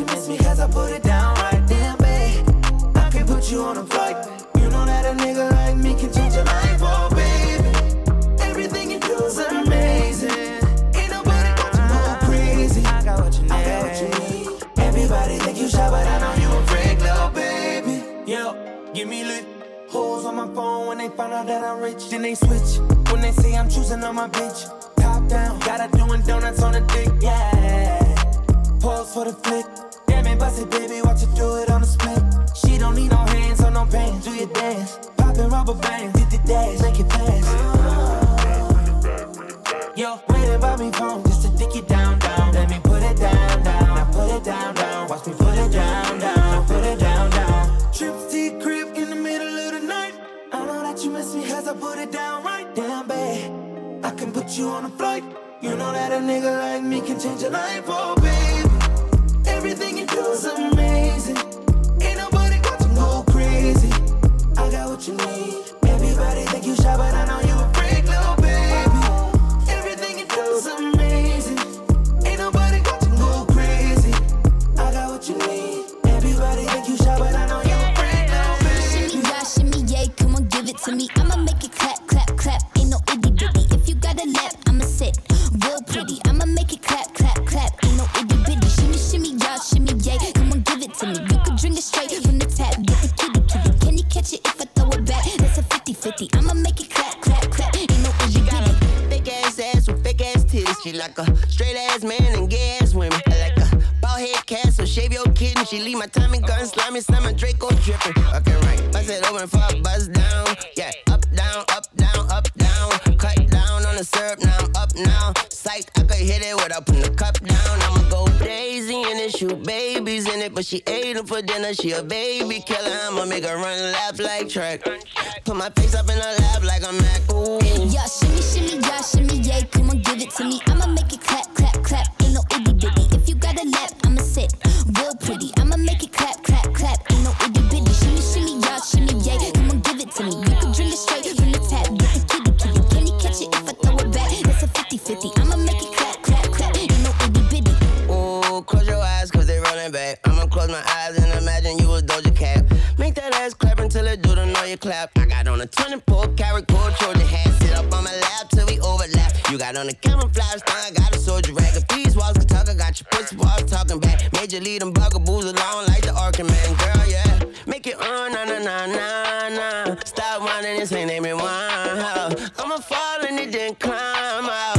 you miss me cause I put it down right there, babe. I can put you on a flight. You know that a nigga like me can change your life, oh baby. Everything you do is amazing. Ain't nobody got to go crazy. I got what you need. I got what you need. Everybody think you shy, but I know you a freak, little baby. Yo, give me lit. Hoes on my phone when they find out that I'm rich. Then they switch when they say I'm choosing on my bitch. Top down, got her doing donuts on the dick, yeah. Pause for the flick. Bust it, baby, watch her do it on the split. She don't need no hands or no pants, do your dance. Poppin' rubber bands, hit the dash, make it fast. Yo, waiting by me phone just to dick it down, down. Let me put it down, down. Now put it down, down. Watch me put it down, down. Put it down, down. Trips to crib in the middle of the night. I know that you miss me cause I put it down right down, babe. I can put you on a flight. You know that a nigga like me can change your life, oh baby. Everything you do is amazing. Ain't nobody got to go crazy. I got what you need. Everybody think you shy, but I know you a freak, little baby. Everything you do is amazing. Ain't nobody got to go crazy. I got what you need. Everybody think you shy, but I know you a freak, little baby. You got shimmy, yeah, come on, give it to me. I'ma make it clap My timing gun slimy, Simon Draco dripping. Okay, right. Buzz it open and fuck buzz down. Yeah, up, down, up, down, up, down. Cut down on the syrup, now I'm up now. Psych, I could hit it without putting the cup down. I'ma go crazy in it, shoot babies in it. But she ate them for dinner, she a baby killer. I'ma make her run and laugh like track. Put my face up in her lap like a Mac. Ooh. Yeah, shimmy, shimmy, yeah, shimmy, yeah. Come on, give it to me. I'ma make it clap. clap. I got on a 24 karat gold Trojan hat. Sit up on my lap till we overlap. You got on a camouflage thong, I got a soldier rag. If these walls can talk, got your pussy walls talking back. Major lead them bugaboos along like the Orkin man. Girl, yeah, make it on, na na na na na. Stop whining, this ain't name it one. I'ma fall and it didn't climb up.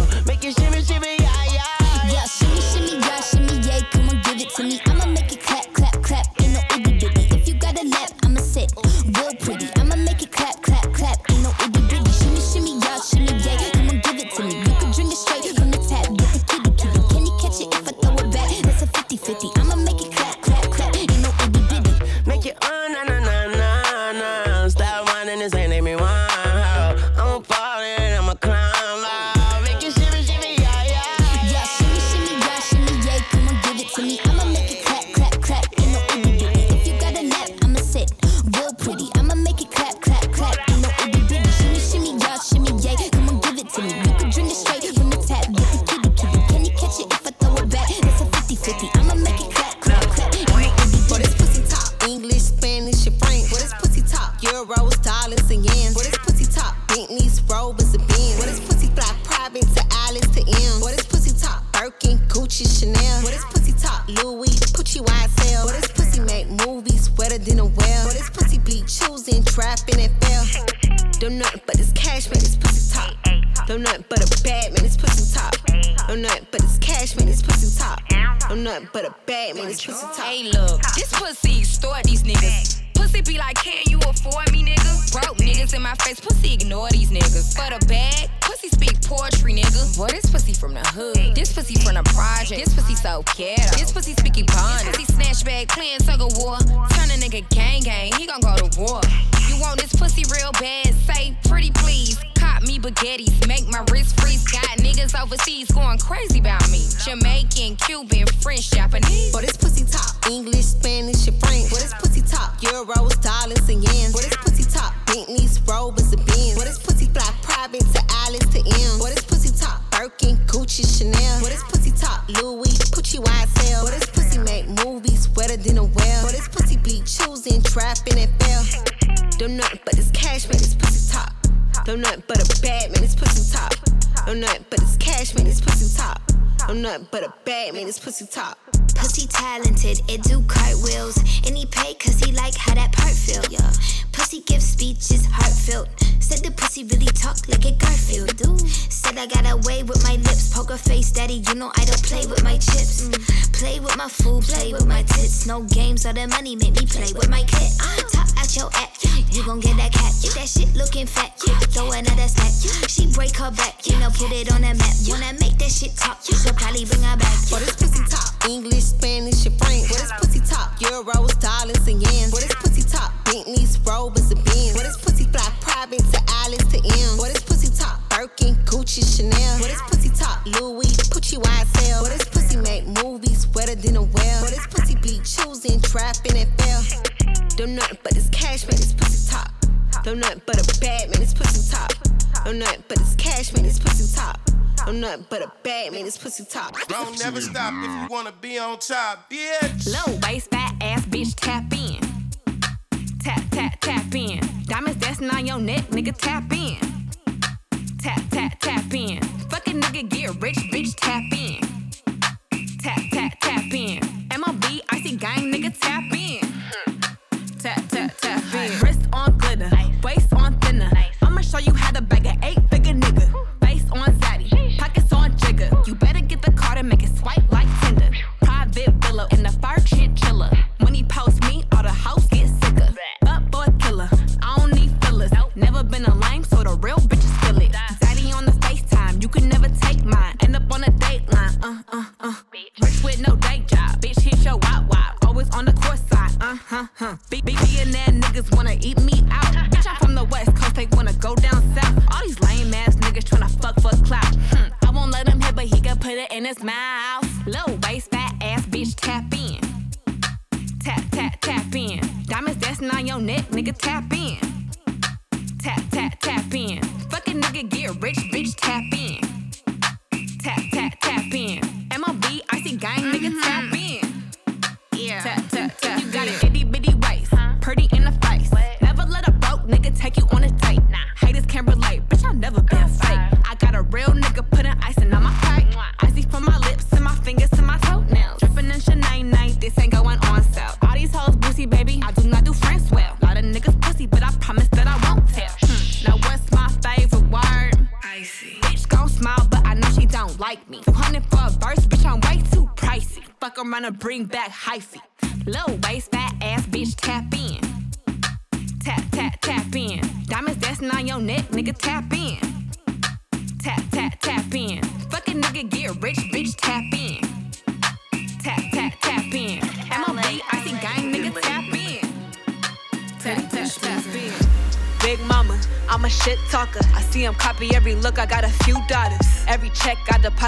Wanna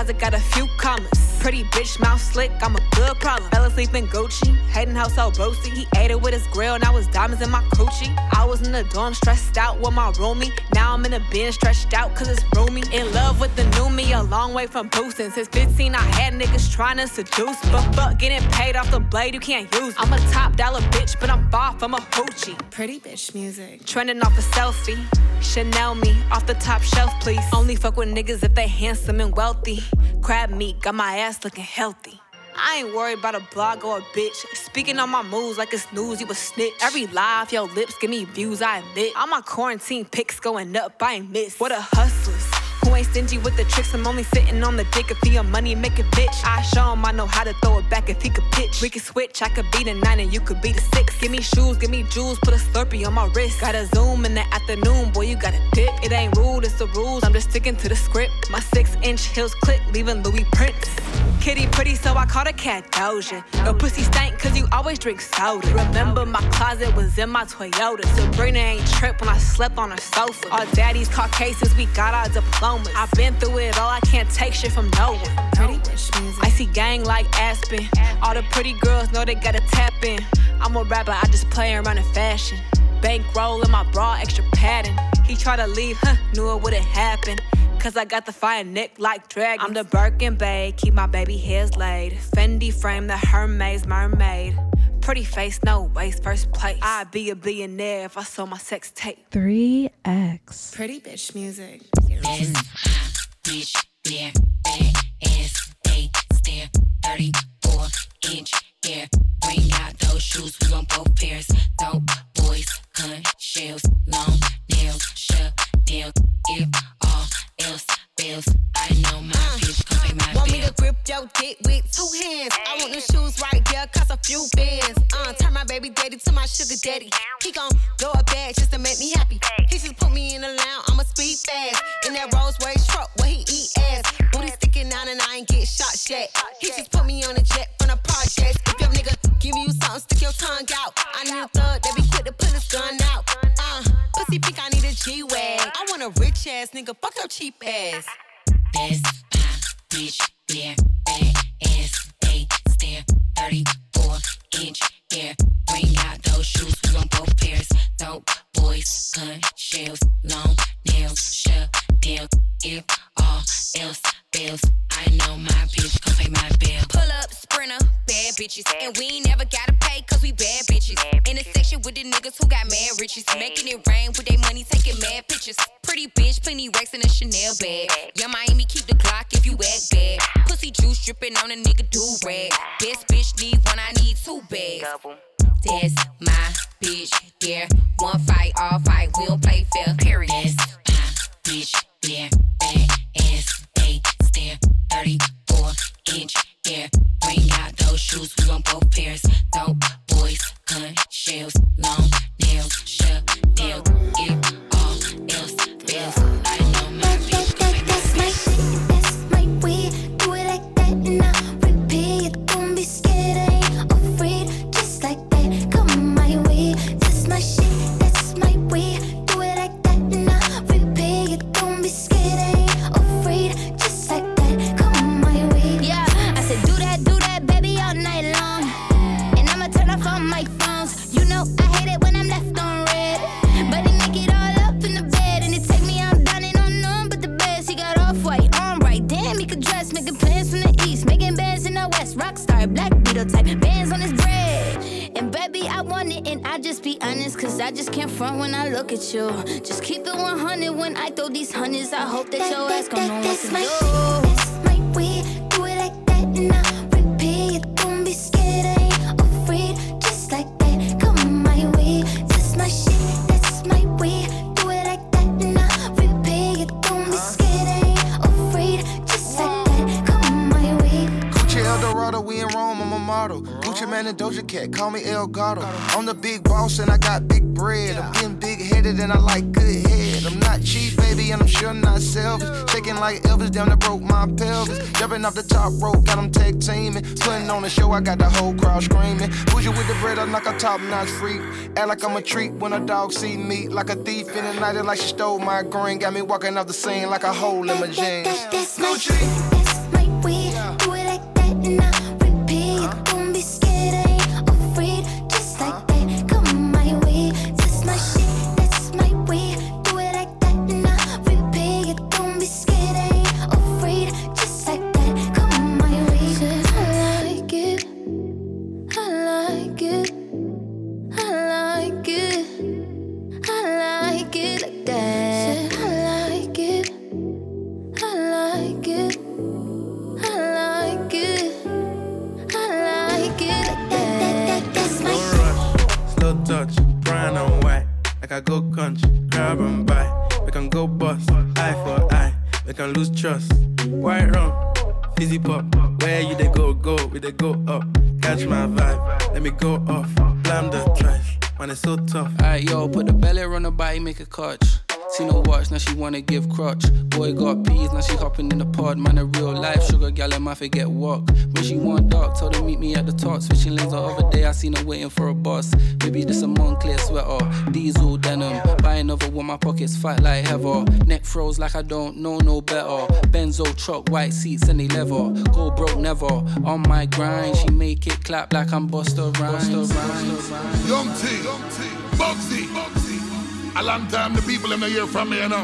I got a few commas. Pretty bitch, mouth slick, I'm a good problem. Fell asleep in Gucci, hating how so roasty. He ate it with his grill, and I was diamonds in my coochie. I was in the dorm stressed out with my roomie. Now I'm in the bin stretched out cause it's roomy. In love with the new me, a long way from boosting. Since 15, I had niggas trying to seduce me. But fuck getting paid off the blade, you can't use. me. I'm a top dollar bitch, but I'm far from a hoochie. Pretty bitch music. Trending off a selfie. Chanel me off the top shelf, please. Only fuck with niggas if they handsome and wealthy. Crab meat got my ass looking healthy. I ain't worried about a blog or a bitch. Speaking on my moves like it's news, you a snitch. Every lie off your lips give me views, I admit. All my quarantine pics going up, I ain't miss. What a hustlers. Ain't stingy with the tricks? I'm only sitting on the dick if he a money making bitch. I show him I know how to throw it back if he could pitch. We could switch, I could be the nine and you could be the six. Give me shoes, give me jewels, put a slurpee on my wrist. Gotta zoom in the afternoon, boy, you gotta dip. It ain't rude, it's the rules, I'm just sticking to the script. My six inch heels click, leaving Louis prints. Kitty pretty, so I called a cat Doja. Your pussy stank, cause you always drink soda. Remember, my closet was in my Toyota. Sabrina ain't tripped when I slept on her sofa. Our daddies Caucasians, we got our diplomas. I've been through it all, I can't take shit from no one. Pretty. I see gang like Aspen. All the pretty girls know they gotta tap in. I'm a rapper, I just play around in fashion. Bankroll in my bra, extra padding. He tried to leave, huh? Knew it wouldn't happen. Cause I got the fire neck like dragon. I'm the Birkin Bay, keep my baby hairs laid. Fendi frame, the Hermes mermaid. Pretty face, no waist, first place. I'd be a billionaire if I sold my sex tape. 3X. Pretty bitch music. Bitch, yeah, bad ass, they stare. Daddy. treat when a dog see me like a thief in the night. and like she stole my green. Got me walking off the scene like a hole in my jeans. Gucci. like I don't know no better. Benzo truck, white seats and they leather. Go broke never. On my grind, she make it clap like I'm Busta Rhymes. Young T, Bugsey, Bugsey. A long time the people in the year from me, you know.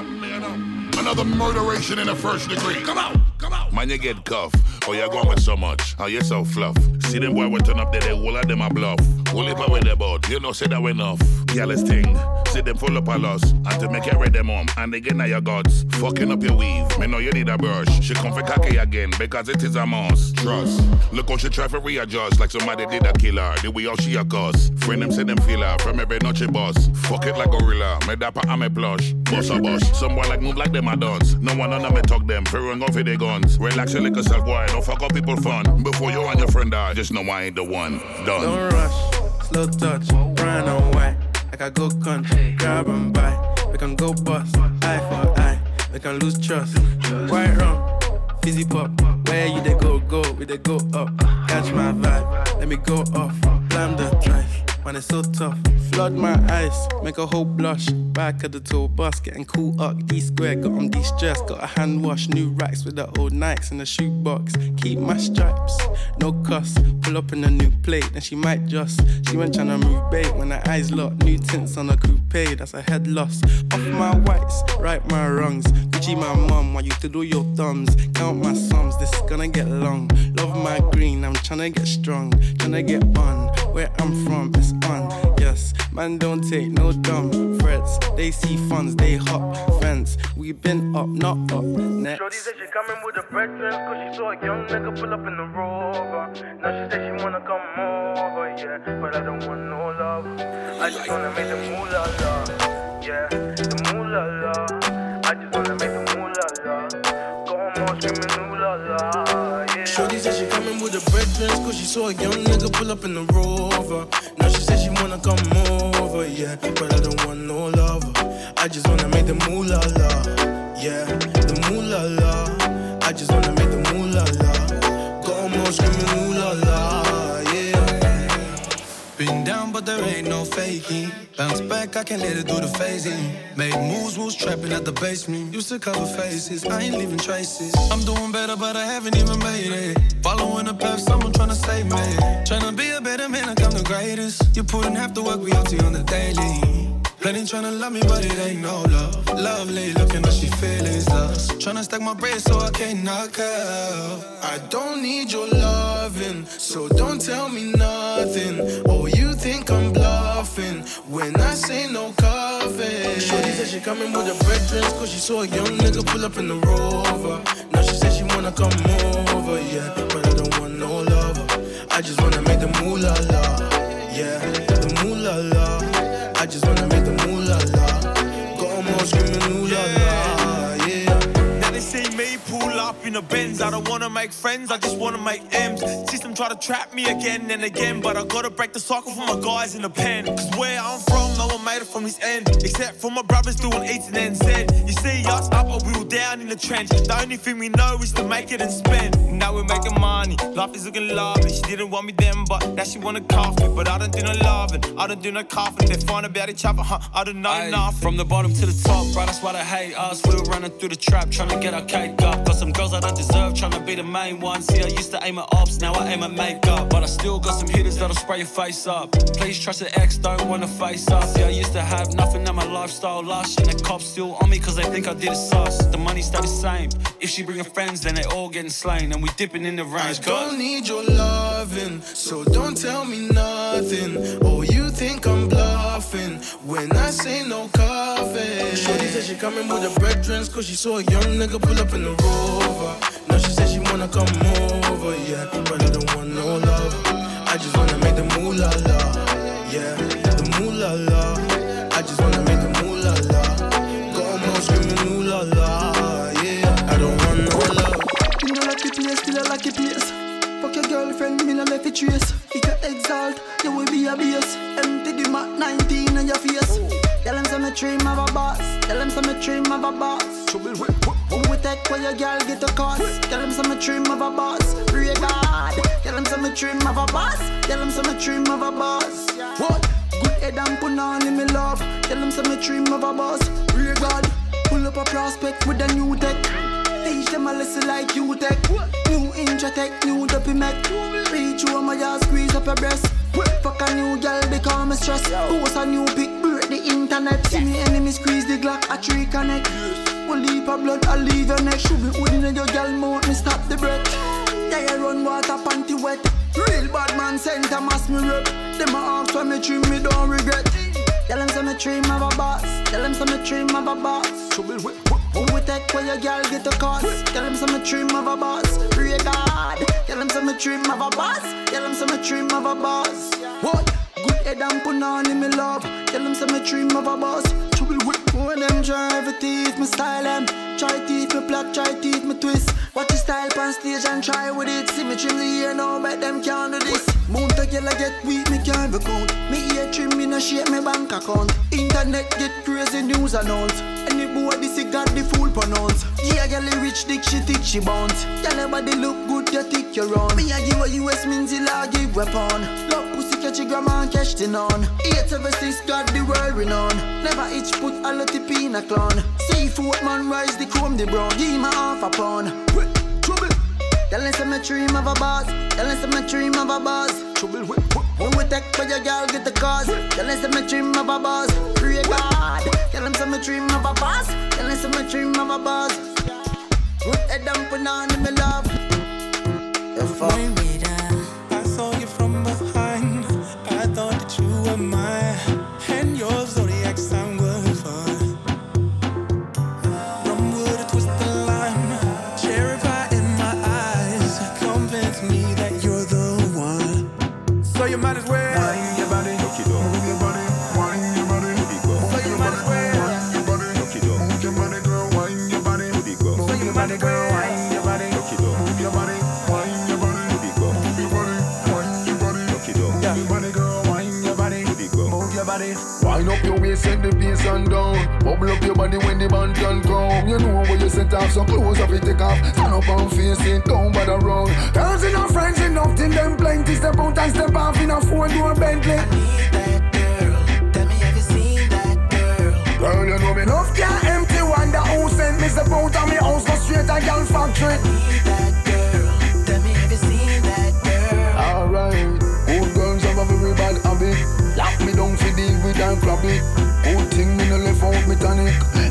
Another murderation in the first degree. Come out, come out. Man, you get cuffed. Oh, you're going with so much. Oh, you're so fluff. See them boy we turn up there, they all of them a bluff. Holy power the about. You know, say that we enough. Jealous thing see them full up a loss. And to make it read them home, and again are your gods. Fucking up your weave, me know you need a brush. She come for cocky again, because it is a must. Trust. Look how she try to readjust, like somebody did a killer. The way how she a cuss. Friend them say them feel her, from every notch she boss. Fuck it like gorilla, me dapper and me plush. Boss a boss. someone like move like them a dance. No one on me talk them, fear and go for their guns. Relax your liquor self, boy, don't fuck up people fun. Before you and your friend die, just know I ain't the one. Done. Don't rush, slow touch, brown and white. I go cunt, grab and buy. We can go bust, eye for eye. We can lose trust. White rum, fizzy pop. Where you they go, go, we they go up. Catch my vibe, let me go off. Blam the dice man, it's so tough. Flood my eyes, make a whole blush. Back at the tour bus, getting cool up. D square, got on de stress. Got a hand wash, new racks with the old Nikes in the shoebox. Keep my stripes, no cuss. Pull up in a new plate, then she might just. She went trying to move bait when her eyes locked. New tints on a coupe, that's a head loss. Off my whites, right my wrongs. Gucci my mum, while you twiddle your thumbs. Count my sums, this is gonna get long. Love my green, I'm trying to get strong, trying to get on where I'm from, it's on. Yes, man, don't take no dumb threats. They see funds, they hop fence. We been up, not up. Next. Shorty said she coming with a breakfast Cause she saw a young nigga pull up in the rover Now she said she wanna come over, yeah But I don't want no love I just wanna make the moolah la, yeah The moolah la I just wanna make the moolah la Go home screaming ooh la la, Shorty said she coming with a breakfast Cause she saw a young nigga pull up in the rover. Now she said she wanna come over, yeah But I don't want no lover. I just wanna make the moolah la, yeah The moolah la. I just wanna make the moolah la. Go home all screaming but there ain't no faking. Bounce back, I can't let it do the phasing. Made moves, was trapping at the basement. Used to cover faces, I ain't leaving traces. I'm doing better, but I haven't even made it. Following the path, someone trying tryna save me. Tryna be a better man, like I'm the greatest. You putting half the work, we out to on the daily. Plenty tryna love me, but it ain't no love. Lovely, looking like she feelings lost. Tryna stack my bread so I can't knock out. I don't need your loving, so don't tell me nothing. Think I'm bluffing when I say no coffee. Shorty said she coming with her breakfast, cause she saw a young nigga pull up in the rover. Now she said she wanna come over, yeah. But I don't want no lover. I just wanna make the moolah la, yeah. The moolah la. I just wanna up in a Benz. I don't wanna make friends, I just wanna make M's. System try to trap me again and again, but I gotta break the cycle for my guys in the pen. Cause where I'm from, no one made it from his end, except for my brothers doing eats and then said. You see us up or we were down in the trench. The only thing we know is to make it and spend. Now we're making money, life is looking lovely. She didn't want me then, but now she wanna cuff me. But I don't do no loving, I don't do no coughing. They find about each other, huh? I don't know nothing. From the bottom to the top, bro, that's why they hate us. We were running through the trap, trying to get our cake up. Got some girls I don't deserve, trying to be the main one. See, I used to aim at ops, now I aim at makeup. But I still got some hitters that'll spray your face up. Please trust the ex, don't wanna face us. See, I used to have nothing, now my lifestyle lush. And the cops still on me, cause they think I did it sus. The money stay the same. If she bringing friends, then they all getting slain. And we dipping in the range. I range, don't need your loving, so don't tell me nothing. Oh, you think I'm bluffing when I say no coffee. Shorty said she coming with her brethrens, cause she saw a young nigga pull up in the rover. Now she said she wanna come over, yeah. But I don't want no love. I just wanna make the moolah la, yeah. The moolah la. I just wanna make the moolah la. la. Go on, screaming ooh la la, yeah. I don't want no love. You know like the place, still I like the place. Fuck your girlfriend, me no left it trace. If you exalt, you will be a base. Empty the Mac 19 on your face. Tell them some me dream of a boss. Tell them some me dream of a boss. Trouble with Who we take where your girl get a cost? Tell them some me dream of a boss. Pray God. Tell them some me dream of a boss. Tell them some me dream of a boss. What? Head and put on in me love. Tell them some me dream of a boss. Pray God. Pull up a prospect with a new tech. Teach them a lesson like you tech. New intro tech, new dopey mech. Reach you on my ass, squeeze up your breast. Fuck a new girl, become a stress. Post a new pic, break the internet. See me enemy squeeze the Glock, a tree connect. One leap of blood, I leave your neck. Should be holding in your girl mouth, me stop the breath. Yeah, you run water, panty wet. Real bad man, center mass me rep. Them a ask for me trim, me don't regret. Tell them some me dream of a boss. Tell them some me dream of a boss. Trouble with Who we take where your girl get a cost? Tell them some me dream of a boss. Pray God. Tell them some me dream of a boss. Tell them some me dream of a boss. What? Good head and put on in me love. Tell them some me dream of a boss. When them drive it teeth, me style them. Try teeth, me plot, try teeth, me twist. Watch your style on stage and try with it. See me trim the ear now, bet them can't do this. Mount a I get weak, me can't even count. Me ear trim, me no shape me bank account. Internet get crazy news announce. Any boy this he got the fool pronounce. Yeah, girl he rich dick, she thick, she bounce. Girl your body look good, you thick, you round. Me I give a US means he give weapon. A grandma and catch the on. Eight seven six got the world renowned. Never itch put a lot of peanut clown. Seafood man rise the chrome the brown. Give me half a pound. Trouble. Tell them some me dream of a boss. Tell us my dream of a boss. Trouble whip, whip. When we take for your girl, get the cause. Tell us my dream of a boss. Pray God. Tell them some dream of a boss. Tell us my dream of a boss. Put down, put on in my love. If I that you set the pace and down. Bubble up your body when the band can come. You know where you set off, so close up it take off. Stand up and face it, don't bother wrong. Girls enough, friends enough, till them plenty. Step out and step off in a four door Bentley. Girl, you know me enough can't empty. Wonder who sent me step out of me house, go straight to girl factory. Alright, good girls have a very bad habit. Lock me down for deal with and it. Me tonic.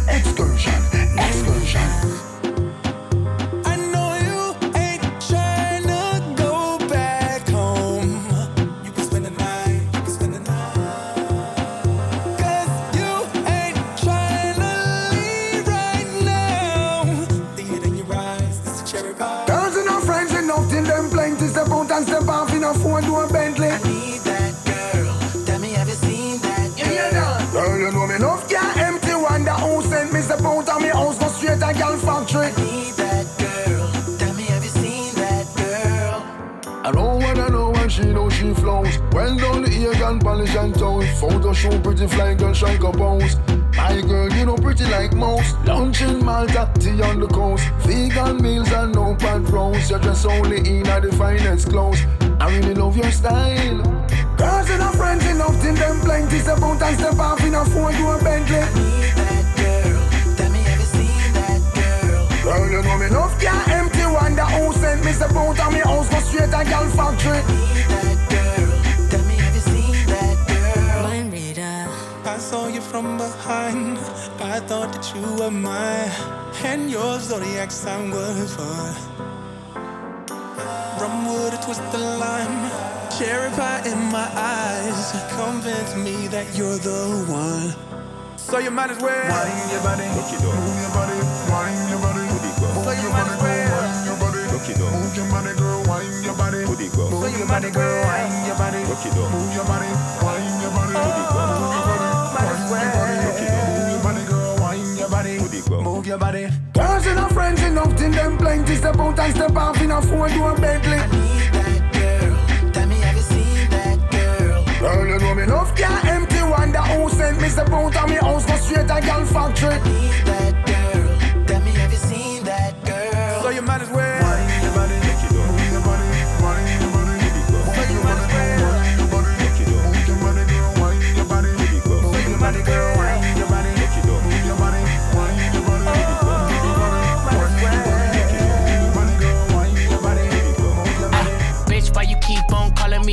She flows. Well done the ear and polish and toes. Photo show pretty fly girl strike a pose. My girl, you know pretty like most. Lunch in Malta, tea on the coast. Vegan meals and no pad roast. You're dress only in at the finest clothes. I really love your style. Girls and friends enough till them plenty. Step out and step off in a four door Bentley. Girl, you know me enough can't empty. Wonder who sent me step out of me house, go straight to girl factory. Saw you from behind. I thought that you were mine. And your zodiac sign was fun. Rum would twist the lime. Cherry pie in my eyes. Convince me that you're the one. So you might as well. Wine your body. Move your body. Wine your body. So you might as well. Wine your body. Move your body, girl. Wine your body. Move your body, girl. Wine your body. Move your body. Wine your body. Move your body. Girls and her friends enough till them plenty. Step out and step off in a four door Bentley. Girl, you know me enough can't empty. Wonder who sent me step out of me house, go straight to girl factory. So you might as well.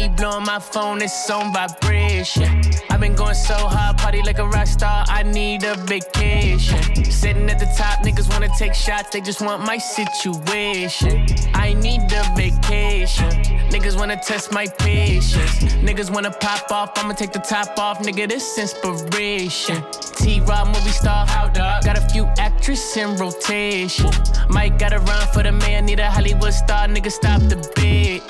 Me, blowing my phone? It's on vibration. I've been going so hard, party like a rock star. I need a vacation. Sitting at the top, niggas wanna take shots, they just want my situation. I need a vacation. Niggas wanna test my patience. Niggas wanna pop off, I'ma take the top off, nigga. This inspiration. T Rob movie star? Got a few actresses in rotation. Might gotta run for the man, need a Hollywood star, nigga. Stop the bid.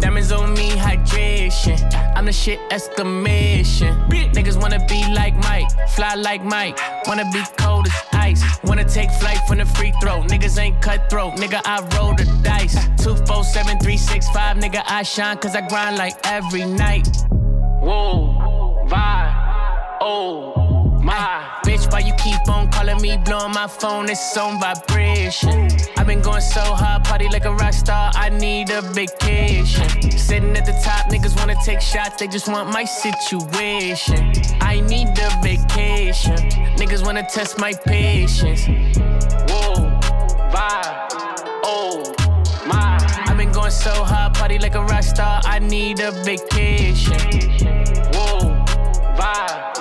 Diamonds on me, hydration. I'm the shit exclamation. Niggas wanna be like Mike, fly like Mike. Wanna be cold as ice. Wanna take flight from the free throw. Niggas ain't cutthroat, nigga. I roll the dice. Two, four, seven, three, six, five. Nigga, I shine cause I grind like every night. Whoa, vibe, oh my. Bitch, why you keep on calling me, blowing my phone? It's on vibration. I've been going so hard, party like a rock star. I need a vacation. Sitting at the top, niggas wanna take shots, they just want my situation. I need a vacation. Niggas wanna test my patience. Whoa, vibe, oh my. I've been going so hard, party like a rock star. I need a vacation. Whoa, vibe,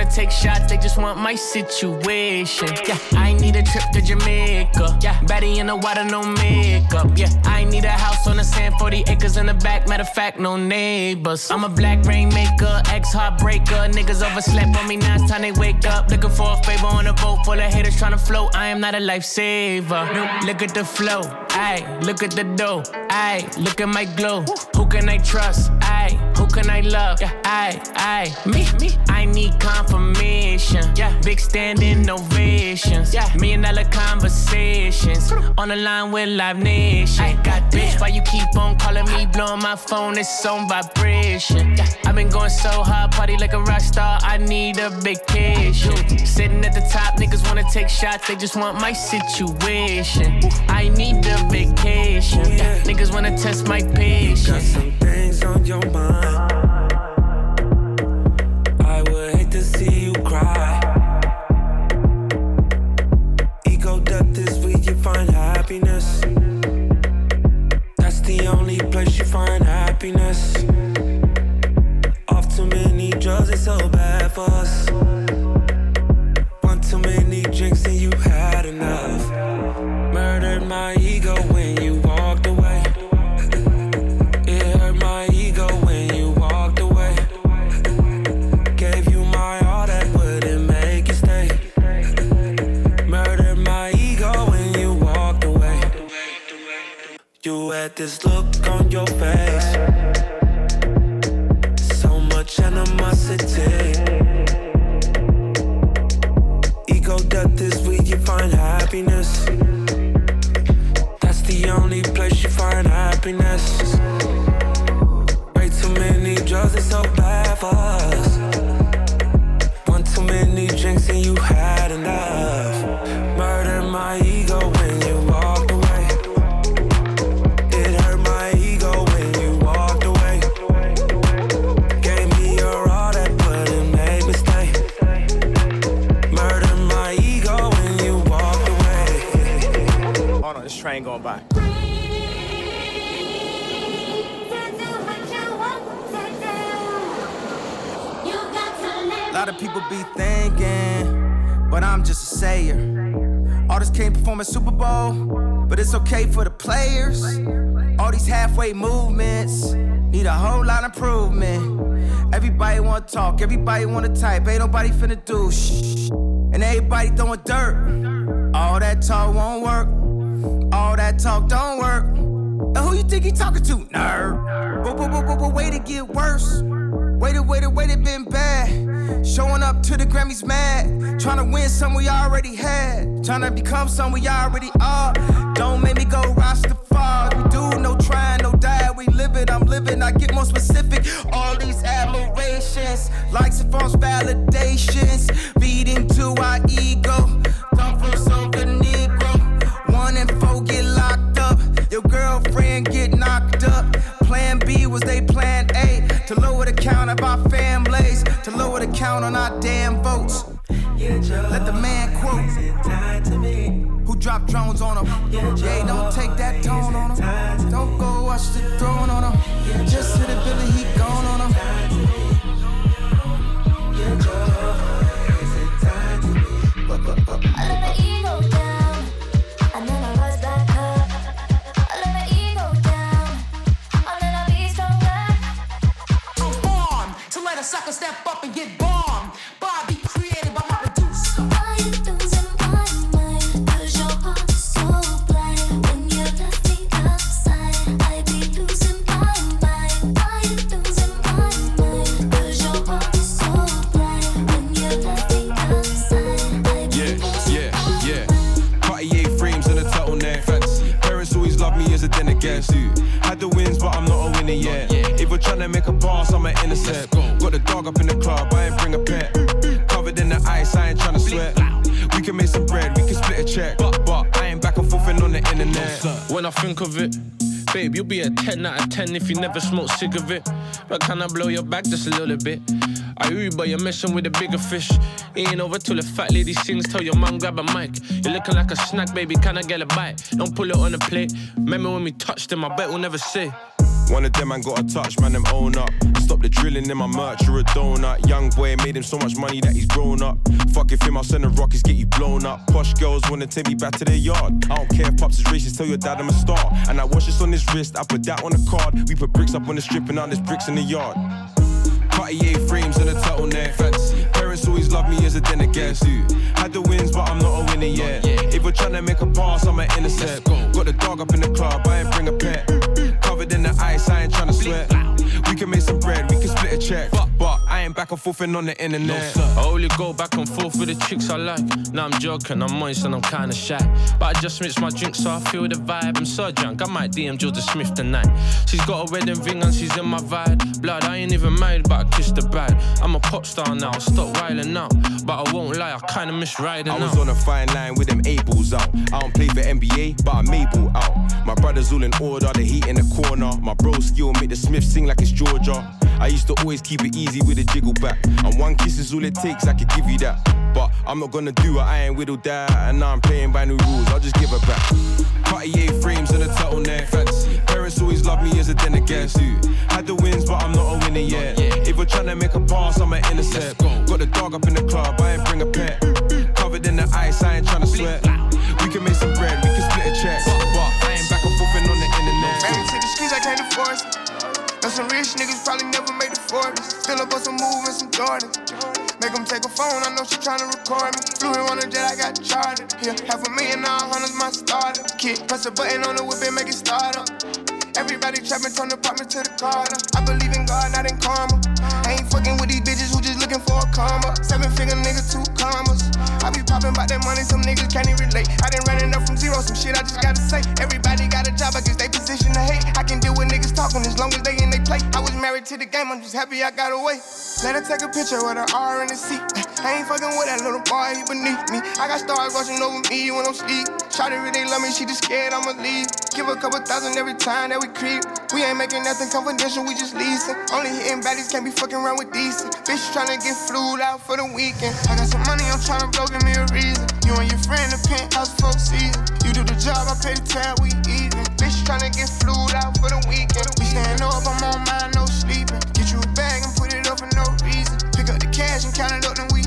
wanna take shots, they just want my situation. Yeah, I need a trip to Jamaica. Yeah, Betty in the water, no makeup. Yeah, I need a house on the sand, 40 acres in the back. Matter of fact, no neighbors. I'm a black rainmaker, ex heartbreaker. Niggas overslept on me, now it's time they wake up. Looking for a favor on a boat full of haters trying to float. I am not a lifesaver. Look at the flow, ayy. Look at the dough, ayy. Look at my glow. Who can I trust? Ayy. Who can I love? Yeah, ayy, ayy. Me, me. I need confirmation. Yeah, big standing ovations. Yeah, million dollar conversations. On the line with Live Nation. I got bitch, why you keep on calling me? Blowing my phone, it's on vibration. Yeah, I've been going so hard, party like a rock star. I need a vacation. Sitting at the top, niggas wanna take shots, they just want my situation. I need a vacation. Yeah, niggas wanna test my patience. You got some things on your mind. That's the only place you find happiness. Off too many drugs, it's so bad for us. One too many drinks and you had enough. This look on your face. So much animosity. Ego death is where you find happiness. That's the only place you find happiness. People be thinking, but I'm just a sayer. Artists can't perform at Super Bowl, but it's okay for the players. All these halfway movements need a whole lot of improvement. Everybody wanna talk, everybody wanna type, ain't nobody finna do shh. And everybody throwing dirt. All that talk won't work. All that talk don't work. And who you think he talking to? Nerd. But, but, but, but, but wait to get worse. Waited, waited, waited, been bad. Showing up to the Grammys mad. Trying to win some we already had. Trying to become some we already are. Don't make me go Rastafari. We do no trying, no die. We live it, I'm living. I get more specific. All these admirations, likes and false validations. Feeding to our ego. Check. But, but I ain't back and forth on the internet. When I think of it, babe, you'll be a 10 out of 10 if you never smoke cigarette. But can I blow your back just a little bit? I Uber, you, but you're messing with a bigger fish. Ain't over till the fat lady sings. Tell your mom grab a mic. You're looking like a snack, baby. Can I get a bite? Don't pull it on the plate. Remember when we touched them? I bet we'll never say. One of them, I got a touch, man, them own up. Stop the drilling in my merch, you're a donut. Young boy made him so much money that he's grown up. Fuck if him, I'll send the rockets, get you blown up. Posh girls wanna take me back to their yard. I don't care if pops is racist, tell your dad I'm a star. And I watch this on his wrist, I put that on a card. We put bricks up on the strip and now there's bricks in the yard. Cartier frames and a turtleneck. Fancy. Parents always love me as a dinner guest. Had the wins, but I'm not a winner yet. If we're trying to make a pass, I'm an intercept. Got the dog up in the club, I ain't bring a pet. Covered in the ice, I ain't trying to sweat. We can make some bread, we can split a check. But Ain't back and forth and on the internet. I only go back and forth with the chicks I like. Now I'm joking, I'm moist and I'm kinda shy. But I just mix my drink so I feel the vibe. I'm so drunk, I might DM Jorja Smith tonight. She's got a wedding ring and she's in my vibe. Blood, I ain't even married, but I kissed the bride. I'm a pop star now, stop wilding out. But I won't lie, I kinda miss riding I out. was on a fine line with them eight balls out. I don't play for NBA, but I'm able out. My brothers all in order, the heat in the corner. My bro skill make the Smith sing like it's Jorja. I used to always keep it easy with a jiggle back. And one kiss is all it takes, I could give you that. But I'm not gonna do it, I ain't whittled that. And now I'm playing by new rules, I'll just give her back. Cartier frames and a turtleneck. Fancy. Parents always love me as a dinner guest. Had the wins, but I'm not a winner yet. If we're trying to make a pass, I'm an intercept. Got the dog up in the club, I ain't bring a pet. Covered in the ice, I ain't trying to sweat. We can make some bread, some rich niggas probably never made the 40s. Fill up on some move and some Jordans. Make them take a phone, I know she tryna record me. Flew in on a jet, I got chartered. Yeah, half a million, now hundreds my starter. Kid, press a button on the whip and make it start up. Everybody trapping, turn the apartment to the Carter. I believe in God, not in karma. I ain't fucking with these bitches who just looking for a karma. Seven figure nigga, two commas. I be popping about that money, some niggas can't even relate. I done running up from zero, some shit I just gotta say. Everybody got a job, I guess they position to hate. Talking as long as they in they play. I was married to the game, I'm just happy I got away. Let her take a picture with her R in the seat. I ain't fucking with that little boy, he beneath me. I got stars watching over me when I'm sleep. Shawty really love me, she just scared I'ma leave. Give a couple thousand every time that we creep. We ain't making nothing confidential, we just leasing. Only hitting baddies, can't be fucking around with decent. Bitch tryna get flued out for the weekend. I got some money, I'm tryna blow, give me a reason. You and your friend, the penthouse folk season. You do the job, I pay the tab, we even. Bitch tryna get flued out for the weekend. We stand up, I'm on mine, no sleeping. Get you a bag and put it up for no reason. Pick up the cash and count it up, then we.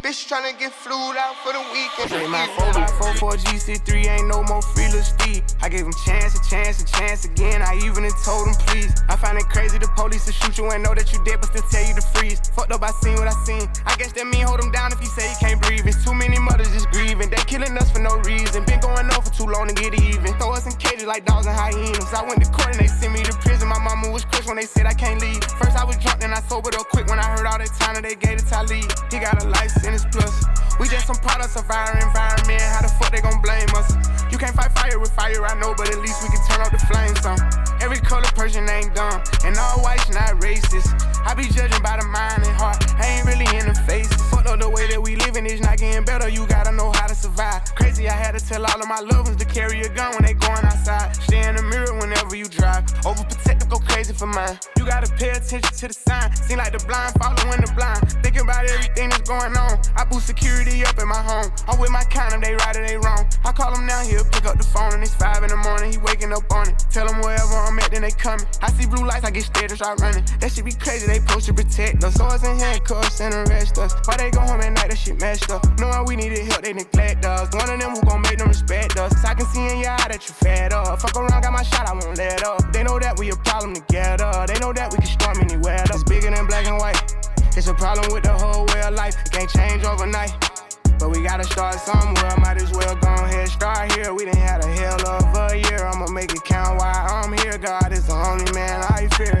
Bitch tryna get flued out for the weekend. Say my 4 4 G63 ain't no more free little Steve. I gave him chance, a chance, a chance again. I even told him please. I find it crazy the police to shoot you and know that you dead, but still tell you to freeze. Fucked up, I seen what I seen. I guess that mean hold him down if he say he can't breathe. It's too many mothers just grieving. They killing us for no reason. Been going on for too long to get even. Throw us in cages like dogs and hyenas. I went to court and they sent me to prison. My mama was crushed when they said I can't leave. First I was drunk, then I sobered up quick when I heard all that time that they gave it to Talib. He got a life. Some products of our environment. How the fuck they gon' blame us? You can't fight fire with fire, I know, but at least we can turn off the flames some. Every color person ain't dumb, and all whites not racist. I be judging by the mind and heart, I ain't really in the faces. Fuck up the way that we living is not getting better, you gotta know how to survive. Crazy, I had to tell all of my loved ones to carry a gun when they going outside. Stay in the mirror whenever you drive. Overprotective, go crazy for mine. You gotta pay attention to the sign. Seem like the blind following the blind. Thinking about everything that's going on. I boost security up in my home. I'm with my kind of they right or they wrong. I call them now, he'll pick up the phone and it's five in the morning. He waking up on it. Tell him wherever I'm at, then they coming. I see blue lights, I get scared and start running. That shit be crazy, they supposed to protect us. Swords and handcuffs and arrest us. Why they go home at night, that shit messed up. Knowing we needed help, they neglect us. One of them who gon' make them respect us. I can see in your eye that you fed up. Fuck around, got my shot, I won't up. They know that we a problem together. They know that we can storm anywhere. It's bigger than black and white. It's a problem with the whole way of life. It can't change overnight. But we gotta start somewhere. Might as well go ahead, start here. We done had a hell of a year. I'ma make it count while I'm here. God is the only man I fear.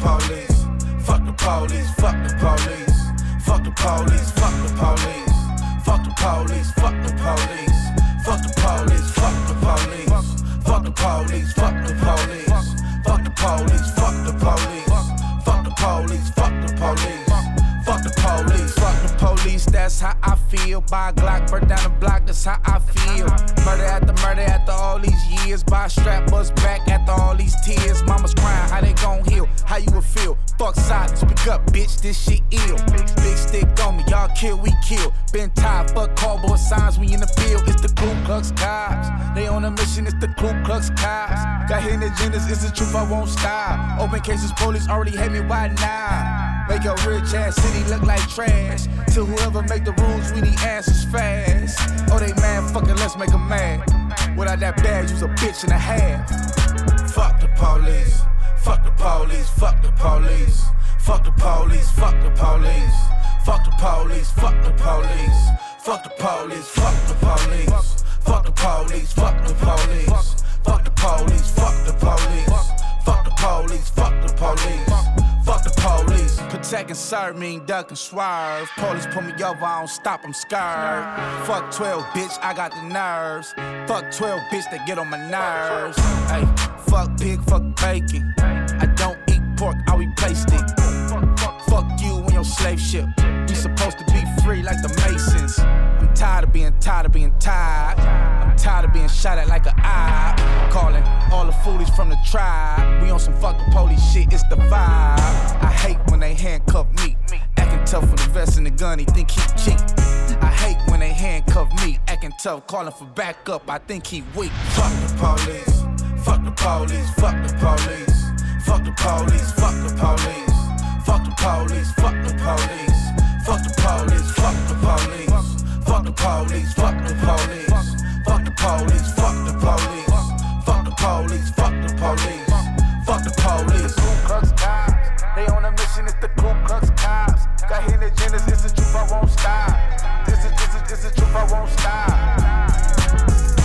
Police, fuck the police, fuck the police, fuck the police, fuck the police, fuck the police, fuck the police, fuck the police, fuck the police, fuck the police, fuck the police, fuck the police, fuck the police, fuck the police, fuck the police, fuck the police, fuck the police. That's how I feel. Buy a Glock, burn down the block. That's how I feel. Murder after murder after all these years. Buy a strap, bust back after all these tears. Fuck silence, speak up, bitch. This shit ill. Big stick on me, y'all kill, we kill. Been tired, fuck cardboard signs. We in the field. It's the Ku Klux Cops. They on a mission. It's the Ku Klux Cops. Got hidden agendas. It's the truth. I won't stop. Open cases, police already hate me. Why now? Make a rich ass city look like trash. To whoever make the rules, we need answers fast. Oh, they mad, fuck it, let's make make 'em mad. Without that badge, you's a bitch and a half. Fuck the police, Fuck the police, fuck the police. Fuck the police, fuck the police. Fuck the police, fuck the police. Fuck the police, fuck the police. Fuck the police, fuck the police. Fuck the police, fuck the police. Fuck the police, fuck the police. Fuck the police. Protect and serve mean duck and swerve. Police pull me over, I don't stop, I'm scared. Fuck 12, bitch, I got the nerves. Fuck 12, bitch, they get on my nerves. Hey, fuck pig, fuck bacon. I don't eat pork, I replaced it. Fuck you and your slave ship. You supposed to be free like the Masons. Tired of being tired of being tired. I'm tired of being shot at like a eye. Calling all the foolies from the tribe. We on some fuck the police shit, it's the vibe. I hate when they handcuff me. Acting tough with the vest and the gun, he think he cheap. I hate when they handcuff me. Acting tough, calling for backup, I think he weak. Fuck the police, fuck the police, fuck the police, fuck the police, fuck the police, fuck the police, fuck the police, fuck the police, fuck the police, fuck the police, fuck the police, fuck the police, fuck the police, fuck the police, fuck the police, fuck the police. Ku Klux Cops, they on a mission, it's the Ku Klux Cops. Got hidden agendas, it's the truth, I won't stop. This is, this is, this is truth, I won't stop.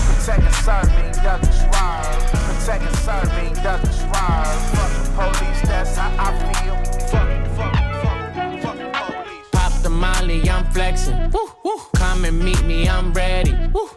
Protect and serve me, duck and swerve. Protect and serve me, duck and swerve. Fuck the police, that's how I feel. Fuck, fuck, fuck, fuck the police. Pop the molly, I'm flexing. Woo, woo. Come and meet me, I'm ready.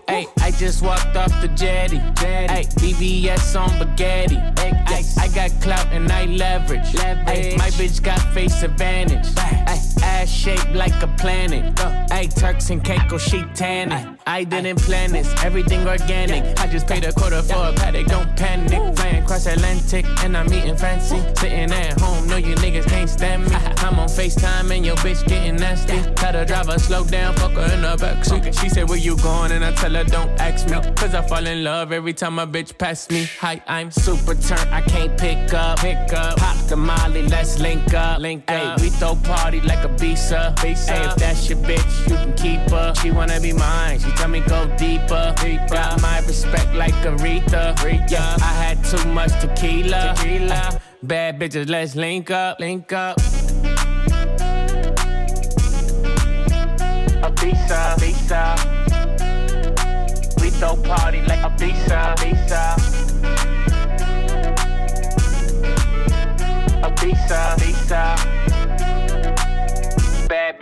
Hey, I just walked off the jetty. Hey, BBS on spaghetti. Ay, I got clout and I leverage. Ay, my bitch got face advantage. Ay, ass shaped like a planet. Ay, Turks and Caicos, she tanning. I didn't plan this, everything organic. I just paid a quarter for a Patek, don't panic. Flying cross Atlantic and I'm eating fancy. Sitting at home, know you niggas can't stand me. I'm on FaceTime and your bitch getting nasty. Tell the driver slow down, fuck her in the backseat. She said, Where you going? And I tell her, Don't ask me. Cause I fall in love every time a bitch pass me. Hi, I'm super turnt, I can't pick up. Pick up. Pop the molly, let's link up. Link up. we throw party like a visa. visa. Ay, if that's your bitch, you can keep her. She wanna be mine, she tell me go deeper. deeper. Got my respect like Aretha. Aretha. Yeah, I had too much tequila. tequila. Bad bitches, let's link up. Link up. Visa. We throw party like a visa.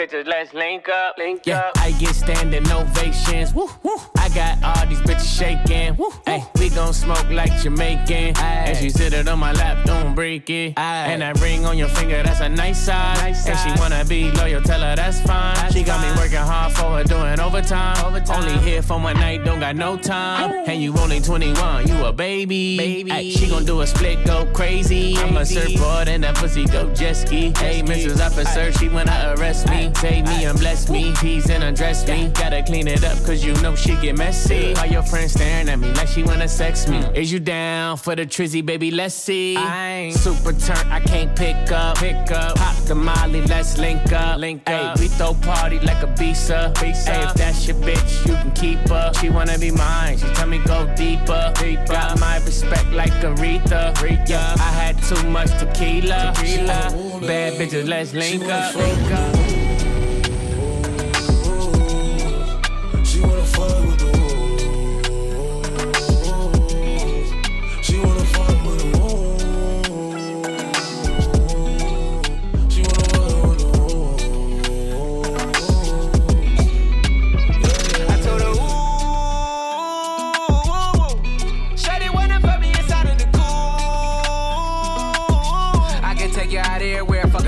Bitches, let's link up, link yeah, up. I get standing ovations. Woo, woo. I got all these bitches shaking. Woo, hey, we gon' smoke like Jamaican. Aye. And she sit it on my lap, don't break it. Aye. And that ring on your finger, that's a nice size. Nice and she wanna be loyal, tell her that's fine. That's she got fine. me working hard for her, doing overtime. overtime. Only here for one night, don't got no time. Ooh. And you only 21, you a baby. baby. Ay, she gon' do a split, go crazy. crazy. I'm a surfboard and that pussy go jet ski. Hey, Mrs. Officer, she wanna arrest bless me. Take me and bless me. Tease and undress me. Gotta clean it up cause you know she get messy. All your friends staring at me like she wanna sex me. Is you down for the trizzy, baby? Let's see. I ain't super turn, I can't pick up. Pick up. Pop the molly, let's link up. Link up. Ay, we throw party like a visa. visa. Ay, if that's your bitch, you can keep her. She wanna be mine, she tell me go deeper. deeper. Got my respect like Aretha. Aretha. Yeah, I had too much tequila. tequila. Bad bitches, let's link up. Link up.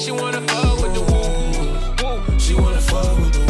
She wanna fuck with the woo. woo. She wanna fuck with the kind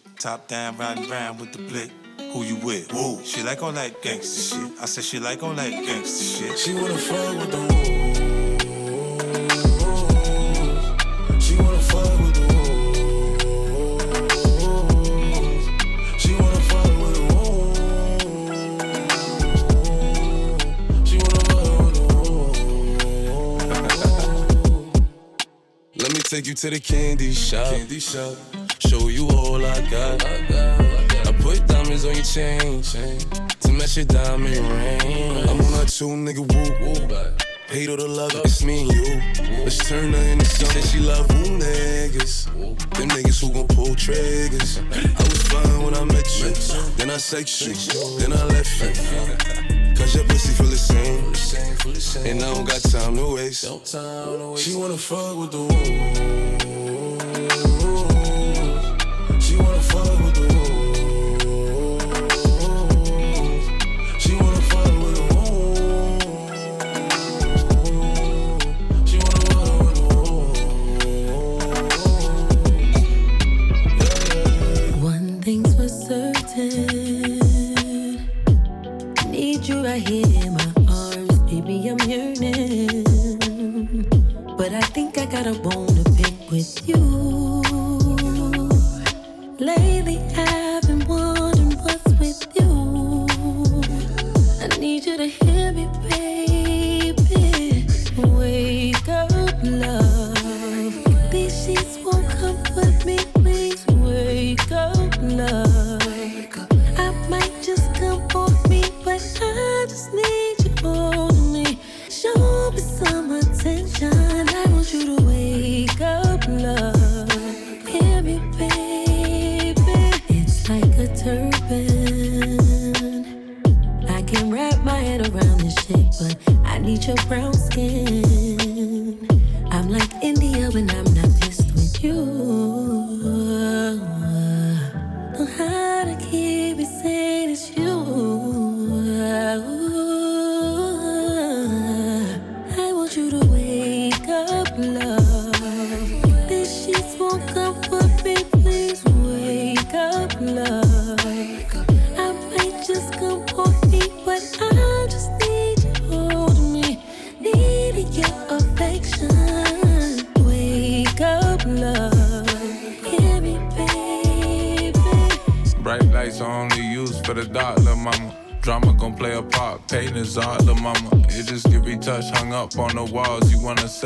Top down, riding around with the blick. Who you with? Woo. She like all that gangsta shit. I said she like all that gangsta shit. She wanna fuck with the woo. She wanna fuck with the She wanna fuck with the She wanna fuck with the Let me take you to the candy shop. Candy shop show you all I got. I put diamonds on your chain, to match your diamond ring. I'm on a two nigga woo. Hate all the love, it's me and you. Let's turn her into something. She love who niggas. Them niggas who gon' pull triggers. I was fine when I met you. Then I sex you. Then I left you. Cause your pussy feel the same. And I don't got time to waste. She wanna fuck with the woo.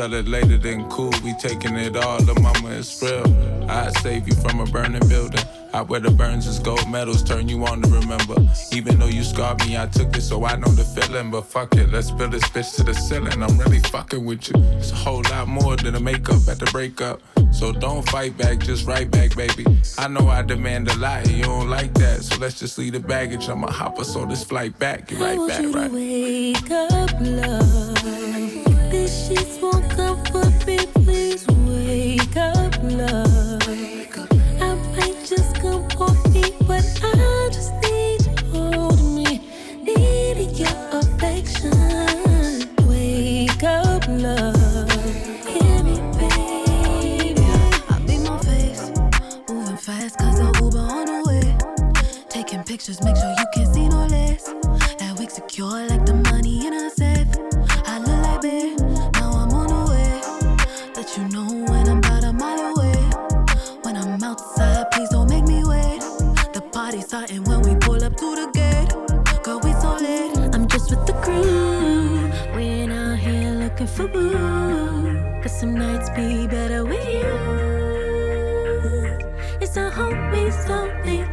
Wanna sell it later, than cool. We taking it all, the mama, it's real. I'd save you from a burning building. I wear the burns as gold medals, turn you on to remember. Even though you scarred me, I took it, so I know the feeling. But fuck it, let's build this bitch to the ceiling. I'm really fucking with you. It's a whole lot more than a makeup at the breakup. So don't fight back, just write back, baby. I know I demand a lot, and you don't like that. So let's just leave the baggage. I'ma hop us on this flight back. Get I right want back, you to right? wake up, love. Some nights be better with you. It's a homie, something kind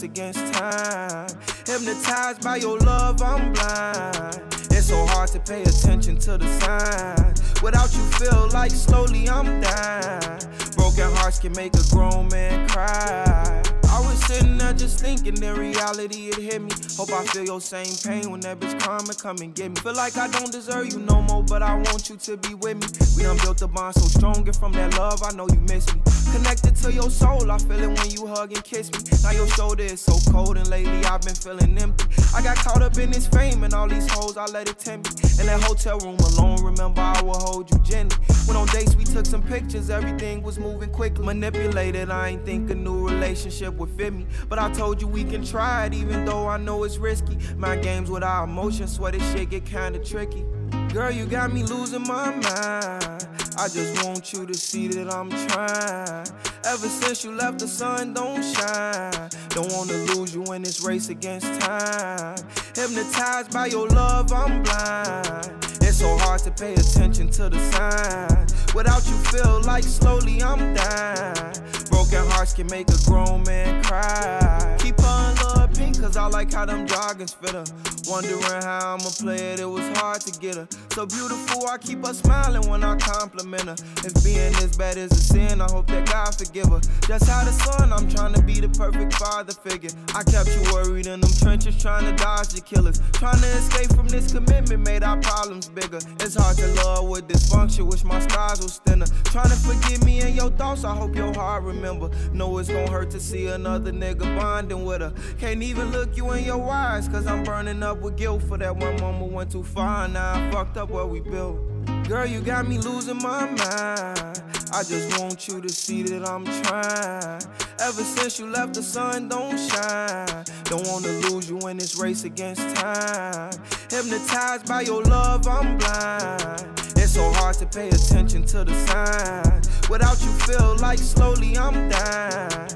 race against time. Hypnotized by your love, I'm blind. It's so hard to pay attention to the signs. Without you, feel like slowly I'm dying. Broken hearts can make a grown man cry. I was sitting there just thinking, then reality it hit me. Hope I feel your same pain when that bitch come and come and get me. Feel like I don't deserve you no more, but I want you to be with me. We done built a bond so strong, and from that love, I know you miss me. Connected to your soul, I feel it when you hug and kiss me. Now your shoulder is so cold, and lately I've been feeling empty. I got caught up in this fame and all these hoes, I let it tempt me. In that hotel room alone, remember I will hold you gently. When on dates we took some pictures, everything was moving quickly. Manipulated, I ain't think a new relationship would fit me. But I told you we can try it, even though I know it's risky. My games with our emotions, swear this shit get kinda tricky. Girl, you got me losing my mind. I just want you to see that I'm trying. Ever since you left, the sun don't shine. Don't wanna lose you in this race against time. Hypnotized by your love, I'm blind. It's so hard to pay attention to the signs. Without you, feel like slowly I'm dying. Broken hearts can make a grown man cry. Keep pink, cause I like how them joggers fit her. Wondering how I'ma play it, it was hard to get her. So beautiful, I keep her smiling when I compliment her. If being this bad is a sin, I hope that God forgive her. Just how the son, I'm trying to be the perfect father figure. I kept you worried in them trenches, trying to dodge the killers. Trying to escape from this commitment made our problems bigger. It's hard to love with dysfunction, wish my scars was thinner. Trying to forgive me and your thoughts, I hope your heart remember. Know it's gonna hurt to see another nigga bonding with her. Can't even look you in your eyes, cause I'm burning up with guilt for that one moment went too far. Now I fucked up what we built. Girl, you got me losing my mind. I just want you to see that I'm trying. Ever since you left, the sun don't shine. Don't wanna lose you in this race against time. Hypnotized by your love, I'm blind. It's so hard to pay attention to the signs. Without you, feel like slowly I'm dying.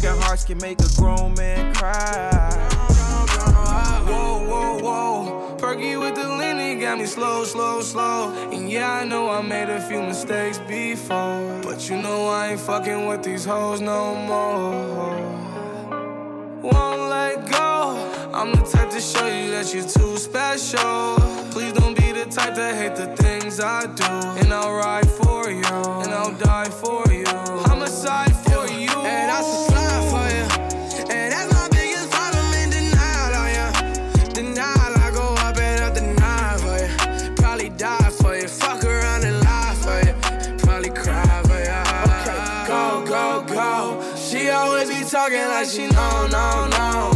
Broken hearts can make a grown man cry. Whoa, whoa, whoa. Perky with the Lenny got me slow, slow, slow. And yeah, I know I made a few mistakes before. But you know I ain't fucking with these hoes no more. Won't let go. I'm the type to show you that you're too special. Please don't be the type to hate the things I do. And I'll ride for you, and I'll die for you. Talking like she know, no, no.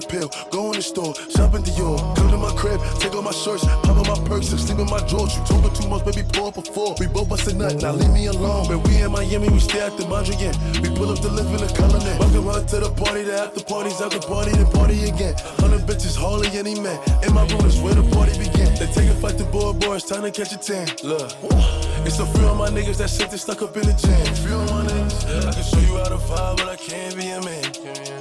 The pill, go in the store, shop in Dior. Come to my crib, take off my shirts, pop on my perks, and sleep in my drawers. You told me too much, baby, pour up a four. We both bust a nut, now leave me alone. But we in Miami, we stay at the Mondrian. We pull up the lift in the color net. Welcome her to the party, the after parties, after party, then party again. Hundred bitches, hardly any man. In my room is where the party begin. They take a fight to board, boy, it's time to catch a tan. Look, it's a few of my niggas that shit they stuck up in the jam. Few of my niggas, I can show you how to vibe, but I can't be a man.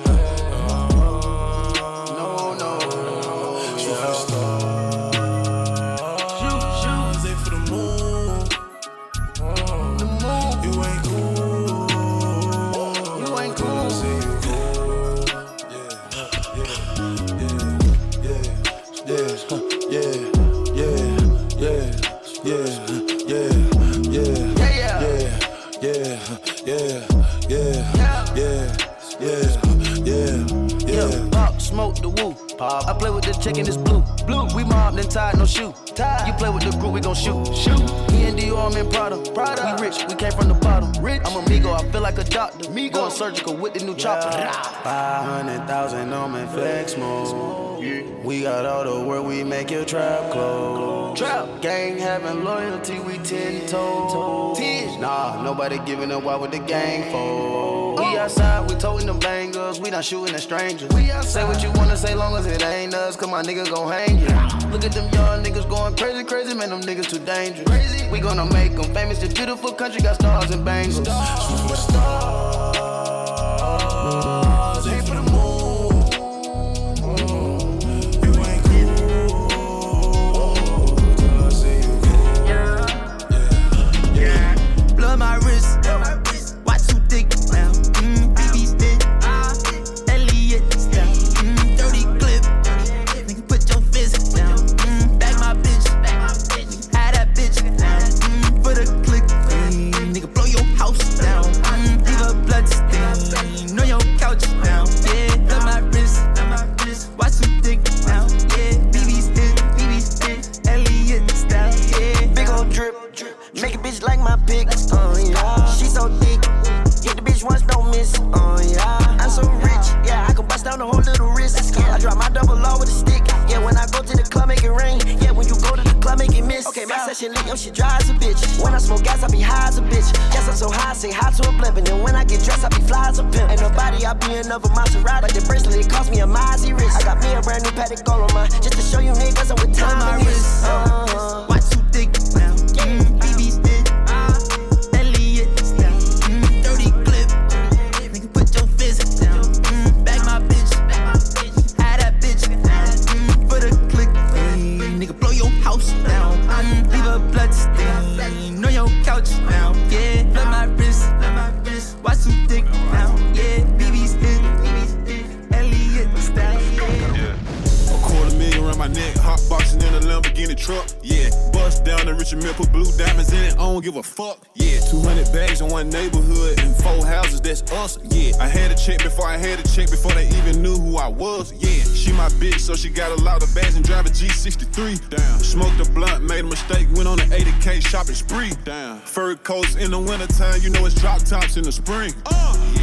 Play with the chick and it's blue. Blue. We mobbed and tied, no shoe. Tied. You play with the group, we gon' shoot. Shoot. Me and Dior, I'm in Prada. Prada. We rich, we came from the bottom. Rich. I'm amigo, I feel like a doctor. Me going surgical with the new chopper. Five hundred thousand on my flex mode. We got all the work, we make your trap close. Trap. Gang having loyalty, we ten toes. Nah, nobody giving up. Why would the gang fold? We outside, we toting them bangers, we not shooting at strangers. We outside. Say what you wanna say, long as it ain't us, cause my nigga gon' hang you. Look at them young niggas going crazy, crazy, man, them niggas too dangerous. Crazy. We gonna make them famous. The beautiful country got stars and bangles. Stars, aim yo, she dry as a bitch. When I smoke gas, I be high as a bitch. Guess I'm so high, I say hi to a blimp. And then when I get dressed, I be fly as a pimp. Ain't nobody, I be another Maserati. But the bracelet, it cost me a Mozzie wrist. I got me a brand new Patek on mine. Just to show you niggas I'm with time on my wrist. Uh-huh. Fuck. Yeah, 200 bags in one neighborhood and four houses. That's us. Yeah, I had a check before I had a check before they even knew who I was. Yeah, she my bitch, so she got a lot of bags and drive a G63. Down, smoked a blunt, made a mistake, went on an 80k shopping spree. Down, fur coats in the wintertime, you know it's drop tops in the spring. Uh,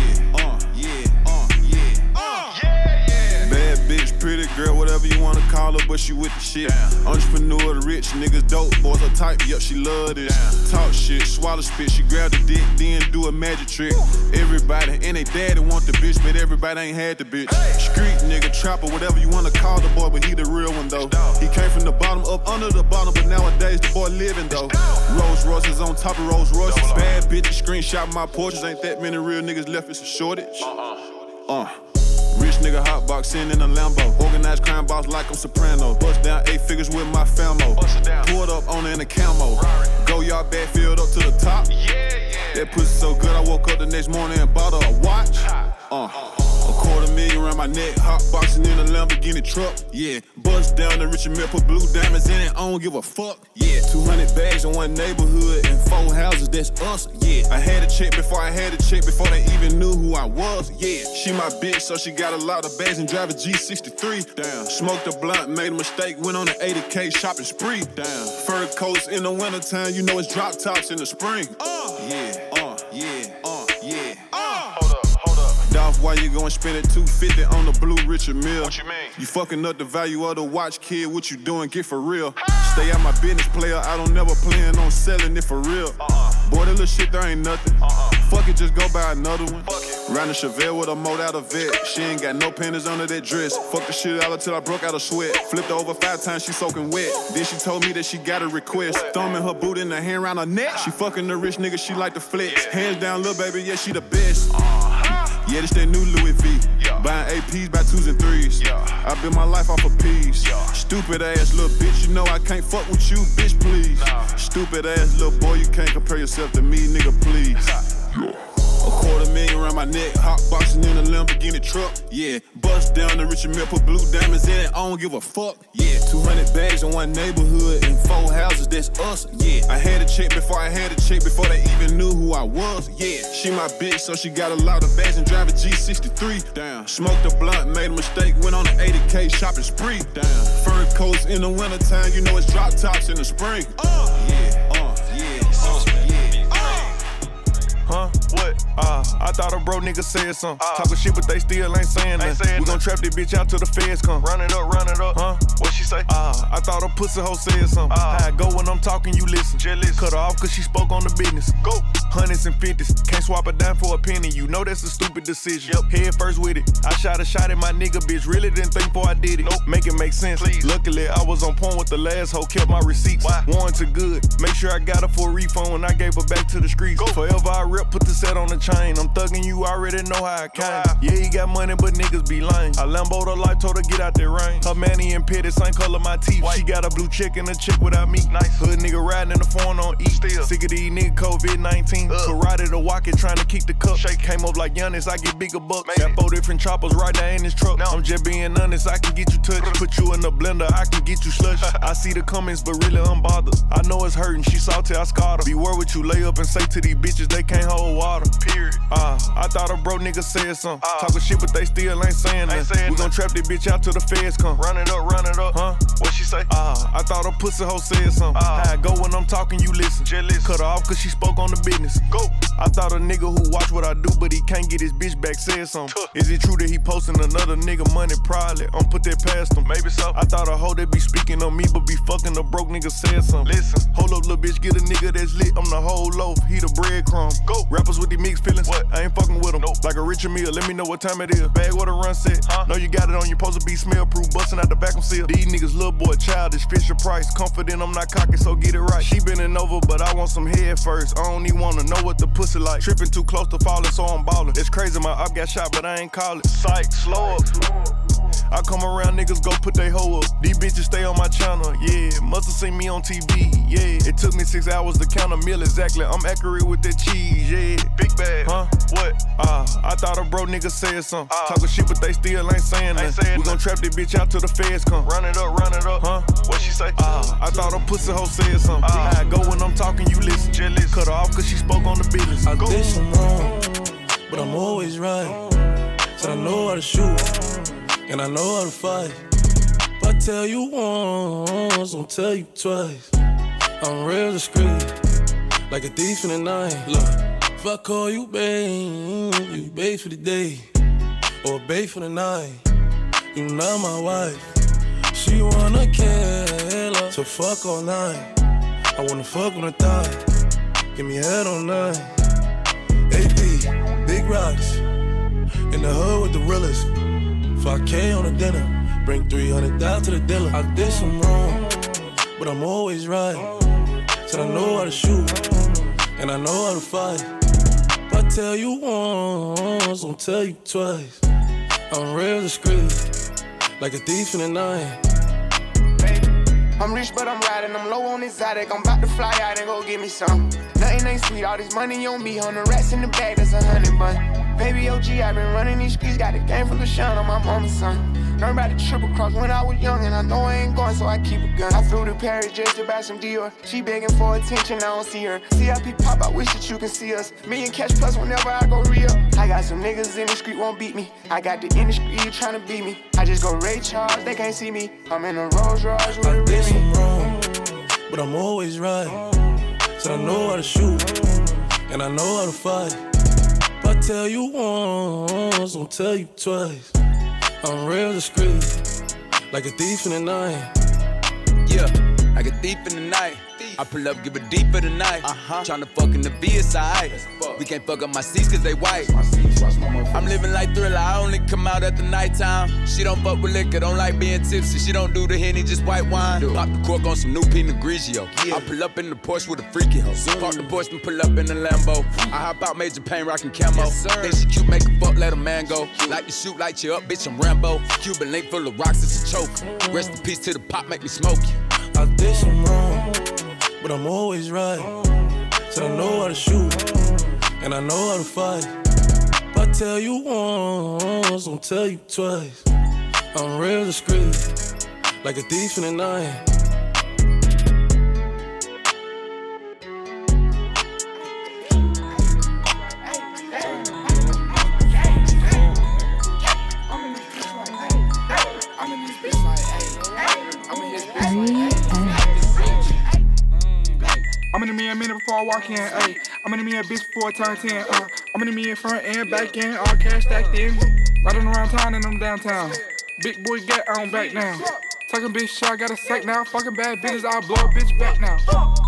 pretty girl, whatever you wanna call her, but she with the shit. Entrepreneur, the rich niggas, dope boys, her type, yup, she love this. Talk shit, swallow spit, she grab the dick, then do a magic trick. Everybody and they daddy want the bitch, but everybody ain't had the bitch. Street nigga, trapper, whatever you wanna call the boy, but he the real one though. He came from the bottom up under the bottom, but nowadays the boy living though. Rolls Royces on top of Rolls Royces. Bad bitches screenshot my portraits, ain't that many real niggas left, it's a shortage. Uh. Rich nigga hot boxing in a Lambo. Organized crime boss like I'm Soprano. Bust down eight figures with my famo. Pulled up on it in a camo. Go yard backfield up to the top. Yeah, yeah. That pussy so good, I woke up the next morning and bought her a watch. Uh. A quarter million around my neck, hot boxing in a Lamborghini truck. Yeah, bust down the Richard Mille, put blue diamonds in it. I don't give a fuck. Yeah, 200 bags in one neighborhood and four houses. That's us. Yeah, I had a check before I had a check before they even knew who I was. Yeah, she my bitch, so she got a lot of bags and drive a G63. Damn, smoked a blunt, made a mistake, went on an 80k shopping spree. Damn, fur coats in the wintertime, you know it's drop tops in the spring. Uh, yeah, uh, yeah, uh, why you gon' spend it 250 on the blue Richard Mille? What you mean? You fucking up the value of the watch, kid. What you doing? Get for real. Stay out my business, player. I don't never plan on selling it for real. Uh-uh. Boy, that little shit, there ain't nothing. Uh-uh. Fuck it, just go buy another one. Round the Chevelle with a mold out of vet. She ain't got no panties under that dress. Fuck the shit out until I broke out of sweat. Flipped her over five times, she soaking wet. Then she told me that she got a request. Thumbing her boot in the hand around her neck. She fucking the rich nigga, she like to flex. Hands down, little baby, yeah, she the best. Uh-uh. Yeah, this that new Louis V. Buying APs by twos and threes. I built my life off of peas. Stupid ass little bitch, you know I can't fuck with you, bitch, please. Stupid ass little boy, you can't compare yourself to me, nigga, please. A quarter million around my neck, hot boxing in a Lamborghini truck. Yeah, bust down the Richard Mille, put blue diamonds in it. I don't give a fuck. Yeah, 200 bags in one neighborhood and four houses. That's us. Yeah, I had a check before I had a check before they even knew who I was. Yeah, she my bitch, so she got a lot of bags and drive a G63. Damn, smoked a blunt, made a mistake, went on an 80k shopping spree. Down, fur coats in the wintertime, you know it's drop tops in the spring. Uh, yeah, uh, yeah, uh, yeah. Huh? What? Uh, I thought a bro nigga said something. Talking shit, but they still ain't saying nothing. We gon' trap this bitch out till the feds come. Run it up, run it up. Huh? What she say? Uh, I thought a pussy hoe said something. How I go when I'm talking, you listen. Cut her off cause she spoke on the business. Go. Hundreds and fifties. Can't swap a dime for a penny. You know that's a stupid decision. Yep. Head first with it. I shot a shot at my nigga, bitch. Really didn't think before I did it. Nope. Make it make sense. Please. Luckily, I was on point with the last hoe. Kept my receipts. Why? Warranted good. Make sure I got her for a refund when I gave her back to the streets. Go. Forever I rep, put the set on the chain. I'm thugging you, already know how I came. Yeah, he got money, but niggas be lame. I Lambo the life, told her get out that rain. Her manny and pitty, same color my teeth. She got a blue chick and a chick without me. Nice. Hood nigga riding in the phone on E. Still. Sick of these niggas COVID 19. Karate to walk it, trying to keep the cup. Shake came up like Giannis, I get bigger bucks. Got four different choppers right there in his truck. I'm just being honest, I can get you touched. Mm. Put you in the blender, I can get you slush. I see the comments, but really I'm bothered. I know it's hurting, she salty, I scarred her. Beware what you lay up and say to these bitches, they can't hold water. Period. Ah, I thought a bro nigga said something. Talking shit, but they still ain't saying nothing. We gon' trap this bitch out till the feds come. Run it up, run it up. Huh? What she say? Ah, I thought a pussy hoe said something. How I go when I'm talking, you listen. Cut her off cause she spoke on the business. Go. I thought a nigga who watch what I do, but he can't get his bitch back said something. Is it true that he posting another nigga money? Probably. I'm put that past him. Maybe so. I thought a hoe that be speaking on me, but be fucking a broke nigga said something. Listen. Hold up, little bitch, get a nigga that's lit. I'm the whole loaf. He the breadcrumb. Go. Rappers with the mixed feelings. What? I ain't fucking with them. Nope. Like a Richard Mille. Uh, let me know what time it is. Bag what a run set. Huh? Know you got it on. your supposed to be smell proof. Busting out the vacuum seal. These niggas little boy childish. Fisher Price. Confident I'm not cocky, so get it right. She bending over, but I want some head first. I don't even wanna know what the pussy like. Tripping too close to falling, so I'm ballin'. It's crazy, my up got shot, but I ain't call it. Psych, slow up. I come around, niggas go put they hoe up. These bitches stay on my channel, yeah. Musta seen me on TV, yeah. It took me six hours to count a meal exactly. I'm accurate with that cheese, yeah. Big bag, huh? What? Ah, uh, I thought a bro nigga said something. Uh, Talking shit, but they still ain't saying nothing. We gon' trap this bitch out till the feds come. Run it up, run it up, huh? What she say? Ah, uh, I thought a pussy hoe said something. Uh, I go when I'm talking, you listen. Jealous. Cut her off cause she spoke on the business. I did some wrong, but I'm always right. Said I know how to shoot and I know how to fight. If I tell you once, I'll tell you twice. I'm real discreet, like a thief in the night. Look, if I call you babe, you babe for the day, or babe for the night. You not my wife. She wanna kill her, so fuck all night. I wanna fuck on the thigh, give me head all night. AP, big rocks, in the hood with the realest. 5K on the dinner. Bring 300 down to the dealer. I did some wrong, but I'm always right. Said I know how to shoot, and I know how to fight. Tell you once, I'll tell you twice. I'm real discreet, like a thief in the night. I'm rich, but I'm riding. I'm low on exotic. I'm about to fly out and go get me some. Nothing ain't sweet. All this money on me. On the rats in the bag, that's a hundred bun. Baby OG, i been running these streets, got a game from the shine on my mama's son. Learned about the triple cross when I was young, and I know I ain't going, so I keep a gun. I flew to Paris just to buy some Dior. She begging for attention, I don't see her. CIP pop, I wish that you can see us. Me and Cash Plus whenever I go real. I got some niggas in the street won't beat me. I got the industry trying to beat me. I just go Ray Charles, they can't see me. I'm in a Rolls Royce with I a wrong, but I'm always right. Said I know how to shoot, and I know how to fight. If I tell you once, I'll tell you twice. I'm real discreet, like a thief in the night. Yeah, like a thief in the night. I pull up, give a deep for the night. Uh-huh. Tryna fuck in the VSI. We can't fuck up my seats cause they white. I'm living like thriller, I only come out at the nighttime. She don't fuck with liquor, don't like being tipsy. She don't do the henny, just white wine. Pop the cork on some new Pinot Grigio. I pull up in the Porsche with a freaky hoe. Park the Porsche and pull up in the Lambo. I hop out, major pain, rockin' camo. Yes, Think she cute, make a fuck, let a man go. Like to shoot, light you up, bitch, I'm Rambo. Cuban link full of rocks, it's a choke. Rest in peace to the pop, make me smoke you. I did some wrong, but I'm always right. Said I know how to shoot, and I know how to fight. If I tell you once, I'll tell you twice. I'm real discreet, like a thief in the night. In before I walk in. Ay. I'm gonna the a bitch before I turn 10. Uh. I'm in the mirror front and back end, all cash stacked in. Riding around town and I'm downtown. Big boy get on back now. Talking bitch shit, I got a sack now. Fucking bad bitches, I'll blow a bitch back now.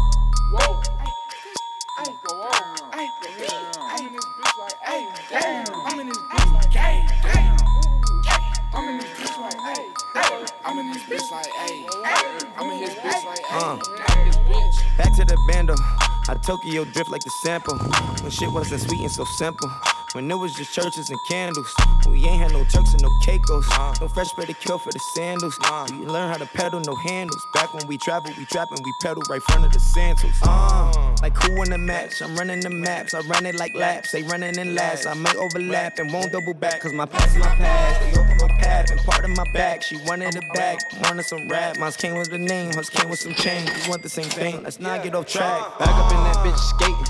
Tokyo drift like the sample. When shit wasn't sweet and so simple. When it was just churches and candles. We ain't had no Turks and no Caicos. Uh. No fresh pedicure for the sandals. Uh. We learn how to pedal, no handles. Back when we travel, we trapping, we pedal right front of the sandals. Uh. uh, like who in the match? I'm running the maps. I run it like laps. They running in laps. I might overlap and won't double back. Cause my past is my past. And part of my back. She wanted it back. Wanted some rap. Mine came with the name. Hers came with some change. We want the same thing. Let's not get off track. Back up in that bitch skating.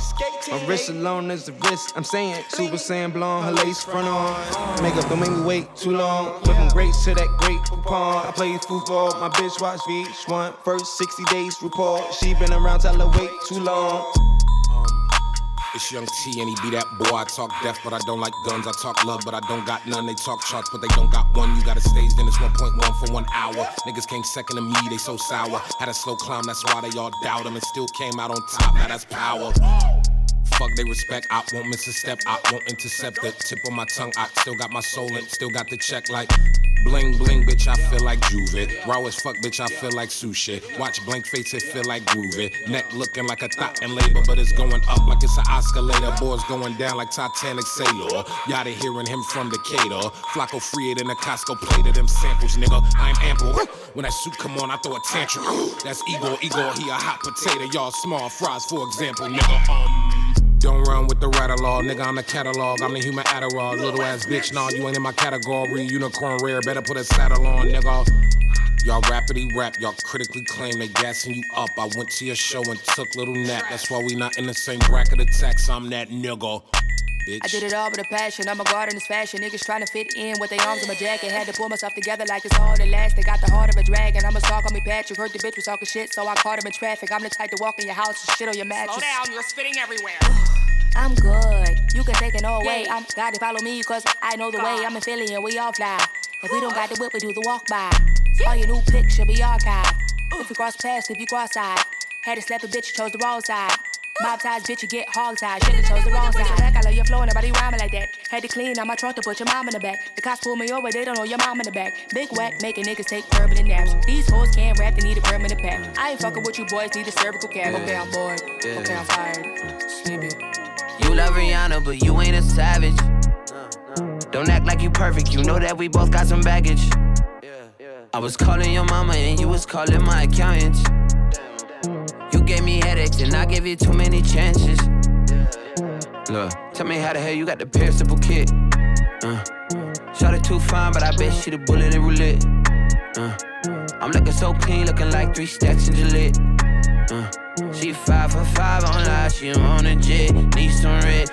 My wrist alone is the wrist. I'm saying Super Saiyan blonde, her lace front on. Makeup don't make me wait too long. Whipping grapes to that great coupon. I play football, my bitch watch VH1. First 60 days report. She been around, tell her wait too long. It's Young T and he be that boy. I talk death, but I don't like guns. I talk love, but I don't got none. They talk charts, but they don't got one. You got a stage, then it's 1.1 for one hour. Niggas came second to me, they so sour. Had a slow climb, that's why they all doubt him. And still came out on top, now that's power. Fuck they respect, I won't miss a step, I won't intercept the tip of my tongue. I still got my soul and still got the check like bling bling, bitch. I feel like Juve. Raw as fuck, bitch. I feel like sushi. Watch blank face, it feel like groovy. Neck looking like a thought and labor, but it's going up like it's an escalator. Boys going down like Titanic sailor. Y'all hearing him from Decatur. Free it in a Costco plate of them samples, nigga. I'm ample. When that suit come on, I throw a tantrum. That's Igor, Igor, he a hot potato. Y'all small fries, for example, nigga. Um. Don't run with the rattle nigga. I'm the catalog. I'm the human Adderall. Little ass bitch, nah, you ain't in my category. Unicorn rare, better put a saddle on, nigga. Y'all rapidly rap, y'all critically claim they gassing you up. I went to your show and took little nap. That's why we not in the same bracket of tax. I'm that nigga. Bitch. I did it all with a passion. I'm a guard in this fashion. Niggas trying to fit in with their arms in my jacket. Had to pull myself together like it's all that last. They got the heart of a dragon. I'm a stalk on me, Patrick. Heard the bitch was talking shit, so I caught him in traffic. I'm the type to walk in your house and shit on your mattress. Slow down, you're spitting everywhere. I'm good. You can take it all away. I'm glad to follow me, cause I know the way. I'm in Philly and we all fly. If we don't got the whip, we do the walk by. All your new pics should be archived. If you cross paths, if you cross side. Had to slap a bitch, you chose the wrong side. Mob ties, bitch, you get hog tied. Should've chose the wrong side. Back, I love your flow, and nobody rhyming like that. Had to clean out my trunk to put your mom in the back. The cops pull me over, they don't know your mom in the back. Big whack, making niggas take permanent naps. These hoes can't rap, they need a permanent pack. I ain't fucking with you boys, need a cervical cap. Okay, I'm bored. Okay, I'm fired. Sleepy. You love Rihanna, but you ain't a savage. Don't act like you perfect, you know that we both got some baggage. I was calling your mama and you was calling my accountant. You gave me headaches and I gave you too many chances. Look, tell me how the hell you got the perishable kit. Uh, shot it too fine, but I bet she the bullet in roulette. Uh, I'm looking so clean, looking like three stacks in Gillette. Uh, she five for five on live, she on a jet. Need some red,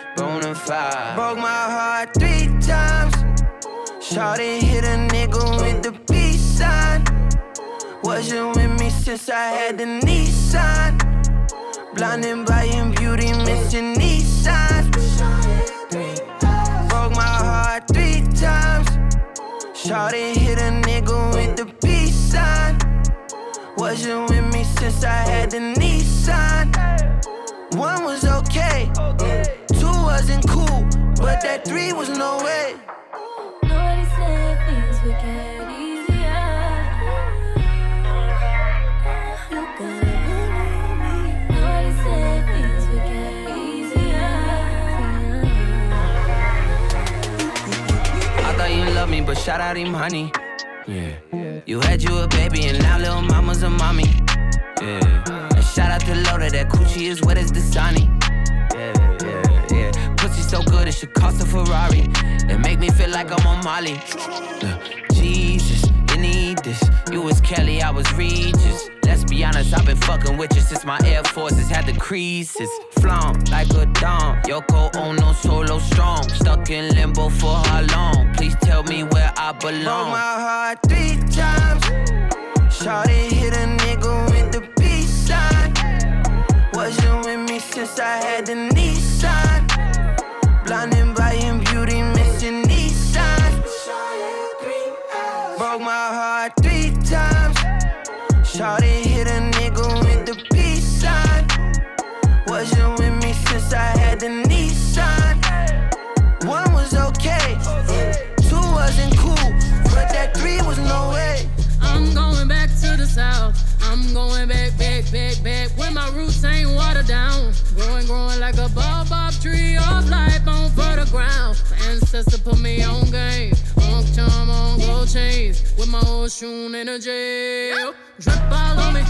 fide. Broke my heart three times. Shot Shawty hit a nigga with the peace sign. Wasn't with me since I had the Nissan. Blinded by your beauty, missing these signs. Broke my heart three times. Shawty hit a nigga with the peace sign. Wasn't with me since I had the Nissan. One was okay, two wasn't cool, but that three was no way. Nobody said things would get but shout out him, honey. Yeah. You had you a baby, and now little mama's a mommy. Yeah. And shout out to Loda, that coochie is wet as the sunny. Yeah, yeah, yeah. Pussy so good, it should cost a Ferrari. It make me feel like I'm on Molly. Yeah. Jesus, you need this. You was Kelly, I was Regis. Let's be honest, I've been fucking with you since my Air Forces had the creases. Flown like a dawn. Yoko Ono solo strong. Stuck in limbo for how long? Please tell me where I belong. Broke my heart three times. Shawty hit a nigga with the peace sign. Wasn't with me since I had the Nissan. Fertile ground. My ancestor put me on game. On charm, on gold chains. With my old a jail. Drip all on me.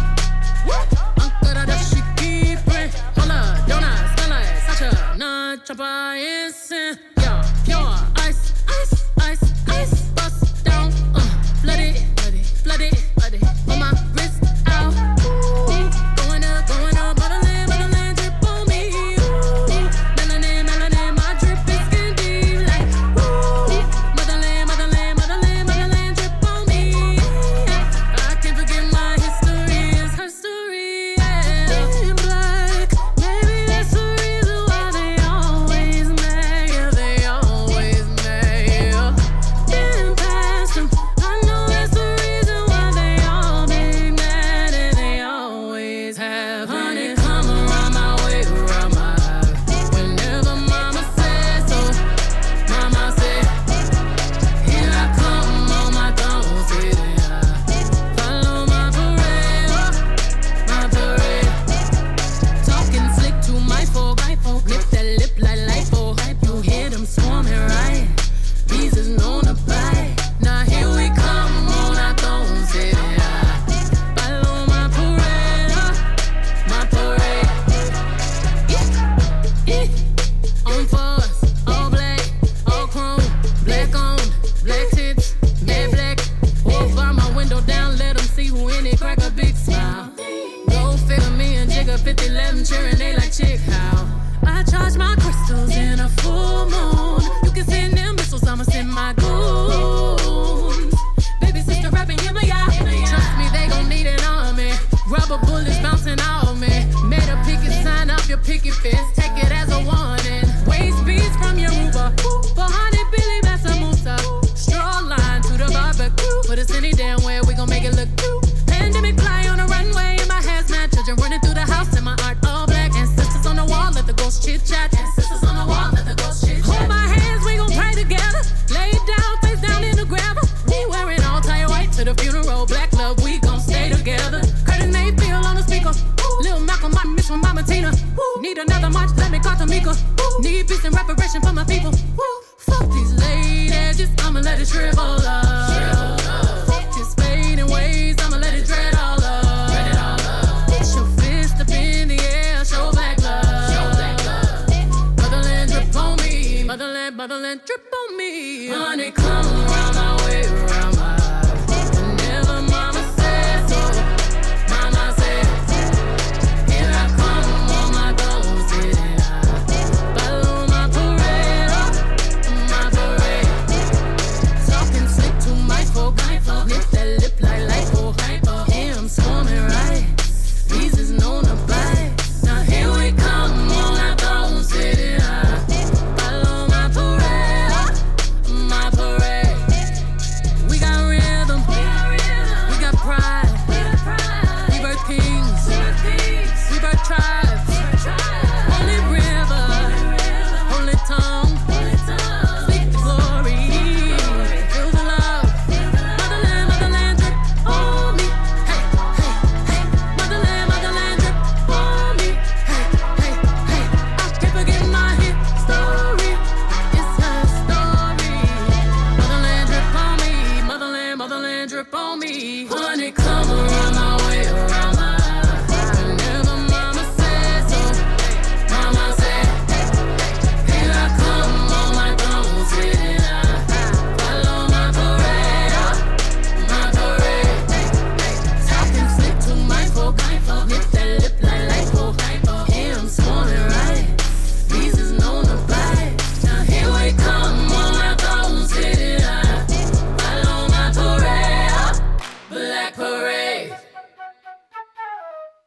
Uncle da she keep it. Holla, donuts, skylight, Sacha, non chopper, instant. Yeah, pure ice, ice, ice, ice. Bust down, uh, flood it, flood it. On my